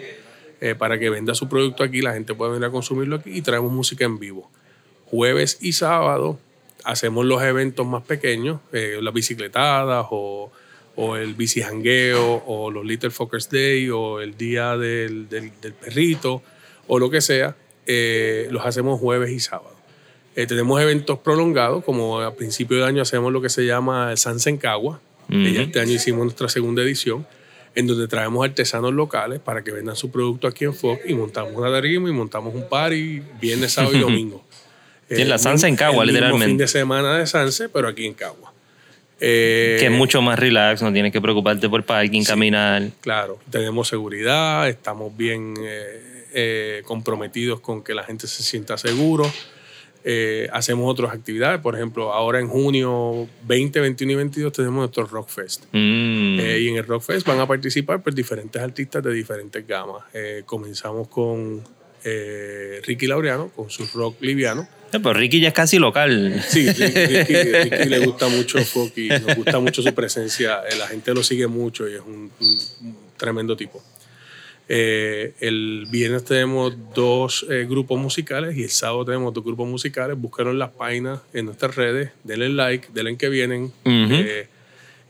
eh, para que venda su producto aquí. La gente pueda venir a consumirlo aquí y traemos música en vivo. Jueves y sábado hacemos los eventos más pequeños, eh, las bicicletadas o, o el bici jangueo o los Little Fuckers Day o el día del, del- del perrito o lo que sea, eh, los hacemos jueves y sábado. Eh, tenemos eventos prolongados, como a principio de año hacemos lo que se llama el Sansa en Cagua, que ya Ujú. este año hicimos nuestra segunda edición, en donde traemos artesanos locales para que vendan su producto aquí en Fox y montamos una tarima y montamos un party viernes, sábado y domingo. Sí, la Sanse en Cagua, el mismo literalmente. fin de semana de Sanse, pero aquí en Cagua. Eh, que es mucho más relax, no tienes que preocuparte por parking, caminar. Claro, tenemos seguridad, estamos bien eh, eh, comprometidos con que la gente se sienta seguro. Eh, hacemos otras actividades, por ejemplo, ahora en junio 20, 21 y 22 tenemos nuestro Rock Fest. Mm. Eh, y en el Rock Fest van a participar pues, diferentes artistas de diferentes gamas. Eh, comenzamos con eh, Ricky Laureano, con su rock liviano. Pero Ricky ya es casi local. Sí, Ricky, Ricky- Ricky le gusta mucho y nos gusta mucho su presencia. La gente lo sigue mucho y es un tremendo tipo. Eh, el viernes tenemos dos eh, grupos musicales y el sábado tenemos dos grupos musicales. Búscanos las páginas en nuestras redes, denle like, denle que vienen eh,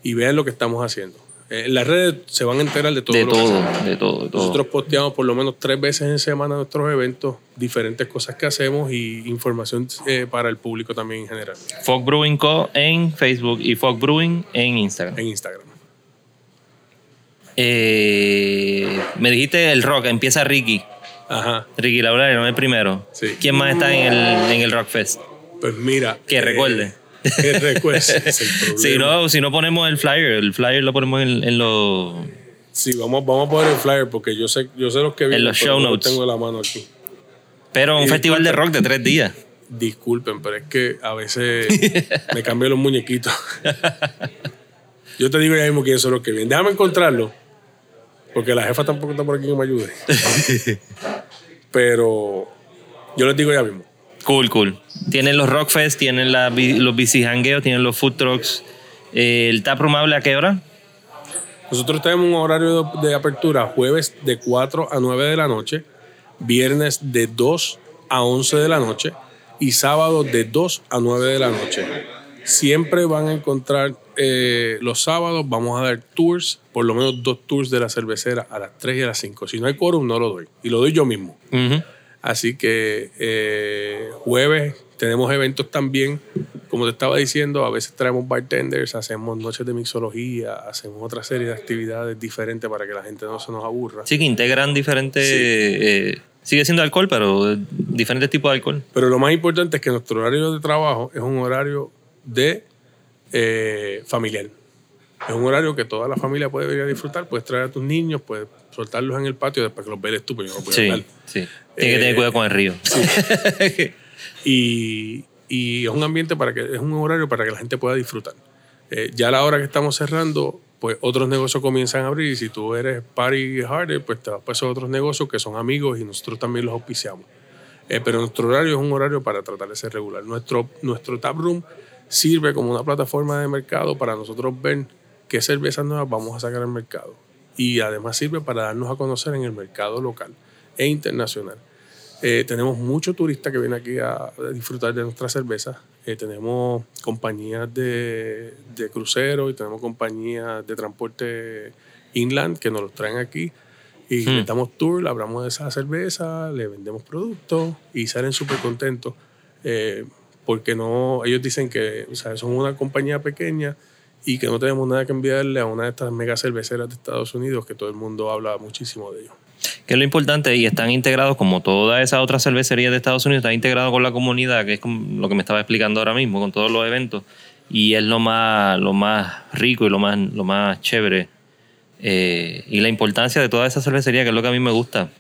y vean lo que estamos haciendo. Eh, en las redes se van a enterar de todo de lo que todo, hacemos. de todo, de todo. Nosotros posteamos por lo menos tres veces en semana nuestros eventos, diferentes cosas que hacemos y información eh, para el público también en general Fog Brewing Co. en Facebook y Fog Brewing en Instagram. en Instagram. Eh, me dijiste el rock, empieza Ricky. Ajá. Ricky Laureano es el primero. Sí. ¿Quién más está en el, en el Rock Fest? Pues mira. Que recuerde. Que recuerde. es el. Si no, si no ponemos el flyer, el flyer lo ponemos en, en los... Sí, vamos, vamos a poner el flyer porque yo sé, yo sé los que vienen. los pero show no notes. tengo la mano aquí. Pero un Eh, festival de rock de tres días. Disculpen, pero es que a veces me cambian los muñequitos. Yo te digo ya mismo quiénes son los que vienen. Déjame encontrarlo. Porque la jefa tampoco está por aquí que me ayude. Pero yo les digo ya mismo. Cool, cool. Tienen los Rock Fest, tienen la los bici jangueos, tienen los food trucks. Eh, ¿El taproom habla a qué hora? Nosotros tenemos un horario de, de apertura jueves de 4 a 9 de la noche, viernes de 2 a 11 de la noche y sábado de 2 a 9 de la noche. Siempre van a encontrar eh, los sábados, vamos a dar tours, por lo menos dos tours de la cervecera a las 3 y a las 5. Si no hay quórum, no lo doy. Y lo doy yo mismo. Así que eh, jueves tenemos eventos también. Como te estaba diciendo, a veces traemos bartenders, hacemos noches de mixología, hacemos otra serie de actividades diferentes para que la gente no se nos aburra. Sí, que integran diferentes... Sí. eh, sigue siendo alcohol, pero diferentes tipos de alcohol. Pero lo más importante es que nuestro horario de trabajo es un horario de eh, familiar. Es un horario que toda la familia puede venir a disfrutar. Puedes traer a tus niños, puedes soltarlos en el patio después que los veas tú, pero yo no puedo Sí, sí. Tiene que tener Eh, cuidado con el río. y, y es un ambiente para que es un horario para que la gente pueda disfrutar. Eh, ya a la hora que estamos cerrando, pues otros negocios comienzan a abrir y si tú eres party harder, pues te vas para esos otros negocios que son amigos y nosotros también los auspiciamos. Eh, pero nuestro horario es un horario para tratar de ser regular. Nuestro, nuestro tap room sirve como una plataforma de mercado para nosotros ver qué cervezas nuevas vamos a sacar al mercado. Y además sirve para darnos a conocer en el mercado local e internacional. Eh, tenemos muchos turistas que vienen aquí a, disfrutar de nuestras cervezas. Eh, tenemos compañías de, de crucero y tenemos compañías de transporte inland que nos los traen aquí. Y Hmm. les damos tour, le hablamos de esa cerveza, le vendemos productos y salen súper contentos. eh, porque no, ellos dicen que o sea, son una compañía pequeña y que no tenemos nada que enviarle a una de estas mega cerveceras de Estados Unidos que todo el mundo habla muchísimo de ellos. Que es lo importante, y están integrados, como todas esas otras cervecerías de Estados Unidos, están integrados con la comunidad, que es lo que me estaba explicando ahora mismo, con todos los eventos. Y es lo más, lo más rico y lo más, lo más chévere. Eh, y la importancia de toda esa cervecería, que es lo que a mí me gusta.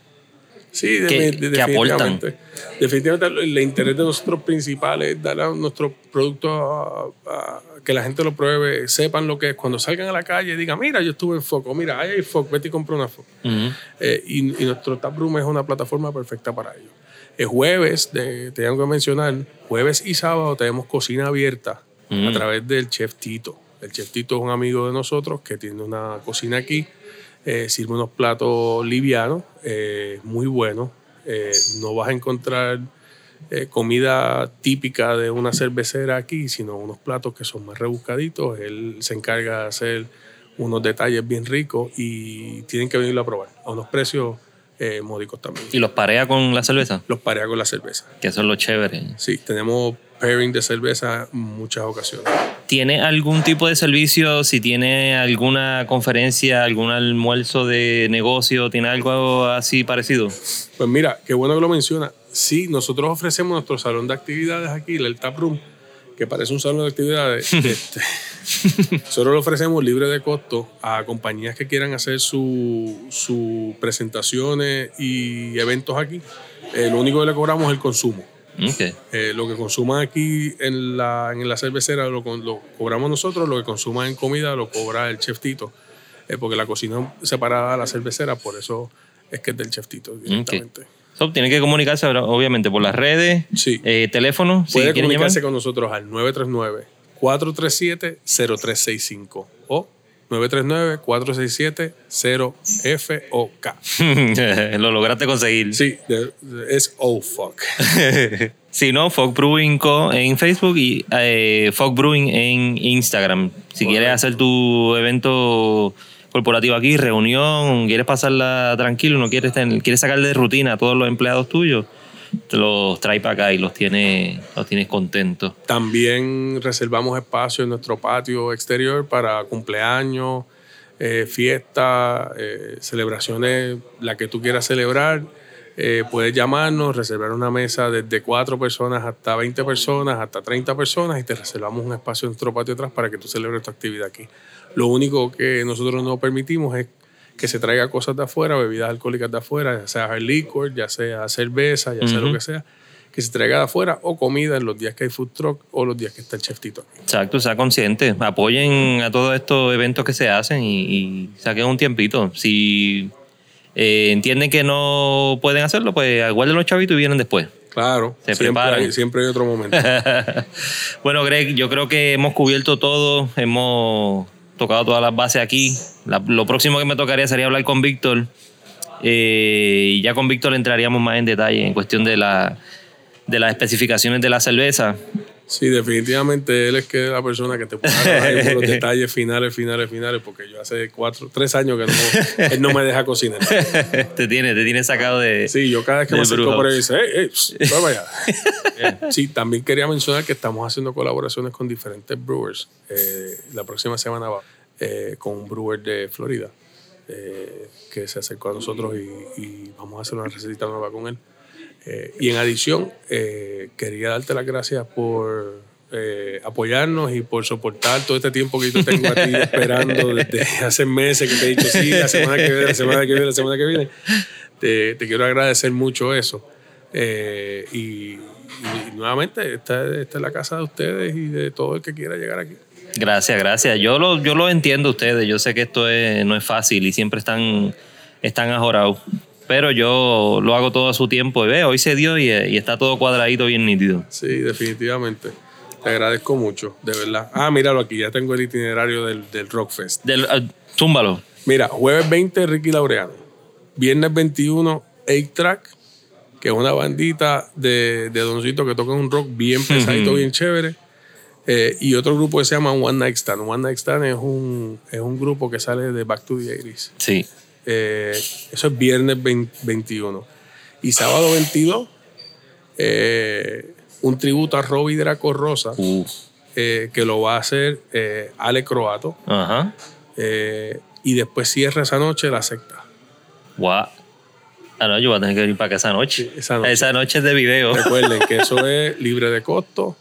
Sí, que- de- que aportan. definitivamente. Definitivamente el interés de nosotros principal es dar a nuestro producto a, a- que la gente lo pruebe, sepan lo que es. Cuando salgan a la calle digan, mira, yo estuve en Foco, mira, ahí hay Foco, vete y compra una Foco. Eh, y, y nuestro Taproom es una plataforma perfecta para ello. El jueves, de, te tengo que mencionar, jueves y sábado tenemos cocina abierta a través del chef Tito. El chef Tito es un amigo de nosotros que tiene una cocina aquí, eh, sirve unos platos livianos, eh, muy buenos. Eh, no vas a encontrar comida típica de una cervecera aquí, sino unos platos que son más rebuscaditos. Él se encarga de hacer unos detalles bien ricos y tienen que venirlo a probar a unos precios módicos también. Y los parea con la cerveza, Los parea con la cerveza. que eso es lo chévere. Sí, tenemos pairing de cerveza en muchas ocasiones. ¿Tiene algún tipo de servicio? Si tiene alguna conferencia, algún almuerzo de negocio, ¿tiene algo así parecido? Pues mira, qué bueno que lo menciona. Sí, nosotros ofrecemos nuestro salón de actividades aquí, el Tap Room, que parece un salón de actividades. este, nosotros lo ofrecemos libre de costo a compañías que quieran hacer sus su presentaciones y eventos aquí. Eh, lo único que le cobramos es el consumo. Eh, lo que consuman aquí en la, en la cervecera lo, lo cobramos nosotros, lo que consuman en comida lo cobra el chef Tito, eh, porque la cocina separada de la cervecera, por eso es que es del chef Tito directamente. So, tiene que comunicarse obviamente por las redes, Sí. eh, teléfono, si Puede llamar. comunicarse con nosotros al 939-437-0365 o 939-467-0FOK. Lo lograste conseguir. Sí, es oh fuck. Si no, Fog Brewing Co. en Facebook y eh, Fog Brewing en Instagram. Si quieres hacer tu evento corporativo aquí, reunión, quieres pasarla tranquilo, no quieres, tener- quieres sacar de rutina a todos los empleados tuyos, los trae para acá y los tienes, los tienes contentos. También reservamos espacio en nuestro patio exterior para cumpleaños, eh, fiestas, eh, celebraciones, la que tú quieras celebrar. Eh, puedes llamarnos, reservar una mesa desde cuatro personas hasta 20 personas, hasta 30 personas y te reservamos un espacio en nuestro patio atrás para que tú celebres tu actividad aquí. Lo único que nosotros no permitimos es que se traiga cosas de afuera, bebidas alcohólicas de afuera, ya sea hard liquor, ya sea cerveza, ya sea lo que sea, que se traiga de afuera o comida en los días que hay food truck o los días que está el chef Tito aquí. Exacto, sea consciente. Apoyen a todos estos eventos que se hacen y, y saquen un tiempito. Si eh, entienden que no pueden hacerlo, pues aguarden los chavitos y vienen después. Claro, Se siempre preparan. hay, siempre hay otro momento. bueno, Greg, yo creo que hemos cubierto todo, hemos tocado todas las bases aquí. Lo próximo que me tocaría sería hablar con Víctor. eh, y ya con Víctor entraríamos más en detalle en cuestión de, la, de las especificaciones de la cerveza. Sí, definitivamente él es que es la persona que te puede por los detalles finales, finales, finales, porque yo hace cuatro, tres años que no, él no me deja cocinar. te tiene, te tiene sacado de. Sí, yo cada vez que me acerco por ahí dice, hey, hey, pss, va para allá. Sí, también quería mencionar que estamos haciendo colaboraciones con diferentes brewers. Eh, la próxima semana va eh, con un brewer de Florida eh, que se acercó a nosotros y, y vamos a hacer una recetita nueva con él. Eh, y en adición, eh, quería darte las gracias por eh, apoyarnos y por soportar todo este tiempo que yo te tengo a ti esperando desde hace meses que te he dicho sí, la semana que viene, la semana que viene, la semana que viene. Te, quiero agradecer mucho eso. Eh, y nuevamente, esta, esta es la casa de ustedes y de todo el que quiera llegar aquí. Gracias, gracias. Yo lo, yo lo entiendo ustedes. Yo sé que esto es- no es fácil y siempre están, están ajorados. Pero yo lo hago todo a su tiempo y veo, hoy se dio y, y está todo cuadradito, bien nítido. Sí, definitivamente. Te agradezco mucho, de verdad. Ah, míralo aquí, ya tengo el itinerario del, del Rockfest. Del, ah, zúmbalo. Mira, jueves 20, Ricky Laureano. Viernes 21, 8-Track, que es una bandita de, de doncito que toca un rock bien pesadito, bien chévere. Eh, y otro grupo que se llama One Night Stand. One Night Stand es un, es un grupo que sale de Back to the 80s. Sí. Eh, eso es viernes 20 21. Y sábado 22, eh, un tributo a Robbie Draco Rosa, eh, que lo va a hacer eh, Ale Croato. ajá. Y después cierra esa noche la secta. Guau. Ah, no, yo voy a tener que ir para acá esa noche. esa noche. Esa noche es de video. Recuerden que eso es libre de costo.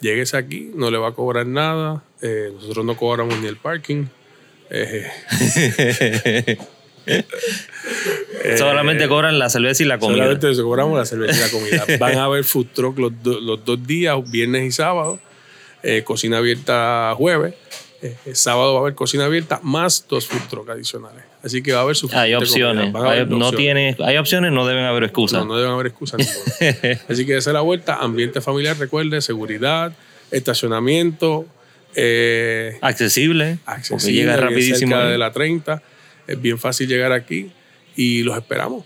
Lléguese aquí, no le va a cobrar nada. Nosotros no cobramos ni el parking. Eh, Solamente cobran la cerveza y la comida. solamente cobramos la cerveza y la comida. Van a haber food truck los, do- los dos días, viernes y sábado. Eh, cocina abierta jueves. Eh, el sábado va a haber cocina abierta más dos food truck adicionales. Así que va a haber suficiente Hay opciones. haber Hay, no opciones. tiene, hay opciones, no deben haber excusas. No, no deben haber excusas ninguna. Así que esa es la vuelta. Ambiente familiar, recuerde, seguridad, estacionamiento, eh, Accesible. accesible, porque llega rapidísimo. cerca de la 30. Es bien fácil llegar aquí y los esperamos.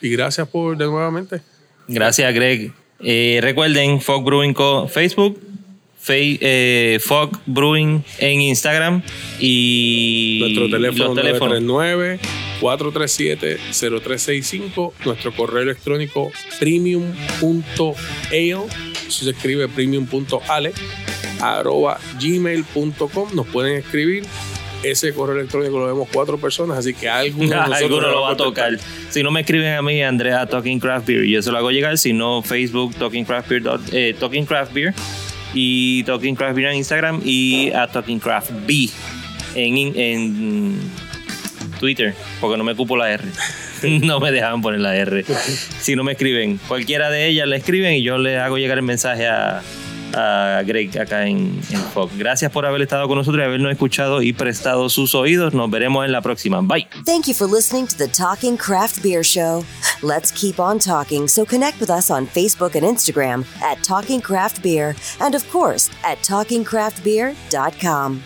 Y gracias por de nuevamente. Gracias, Greg. Eh, recuerden, Fog Brewing Co. Facebook, Fe- eh, Fog Brewing en Instagram y Nuestro teléfono los teléfonos. 939-437-0365. Nuestro correo electrónico premium.ale. Eso se escribe premium.ale arroba gmail.com. Nos pueden escribir. Ese correo electrónico lo vemos cuatro personas, así que alguno, de Alguno lo va a tocar. Si no me escriben a mí, Andrea Talking Craft Beer, y eso lo hago llegar. Si no, Facebook Talking Craft Beer, eh, Talking Craft Beer y Talking Craft Beer en Instagram y a Talking Craft B en, en Twitter, porque no me cupo la R. No me dejan poner la R. Si no me escriben, cualquiera de ellas le escriben y yo le hago llegar el mensaje a, a Greg acá en, en Fog. Gracias por haber estado con nosotros y habernos escuchado y prestado sus oídos. Nos veremos en la próxima. Bye. Thank you for listening to the Talking Craft Beer Show. Let's keep on talking, so connect with us on Facebook and Instagram at Talking Craft Beer, and of course at TalkingCraftBeer.com.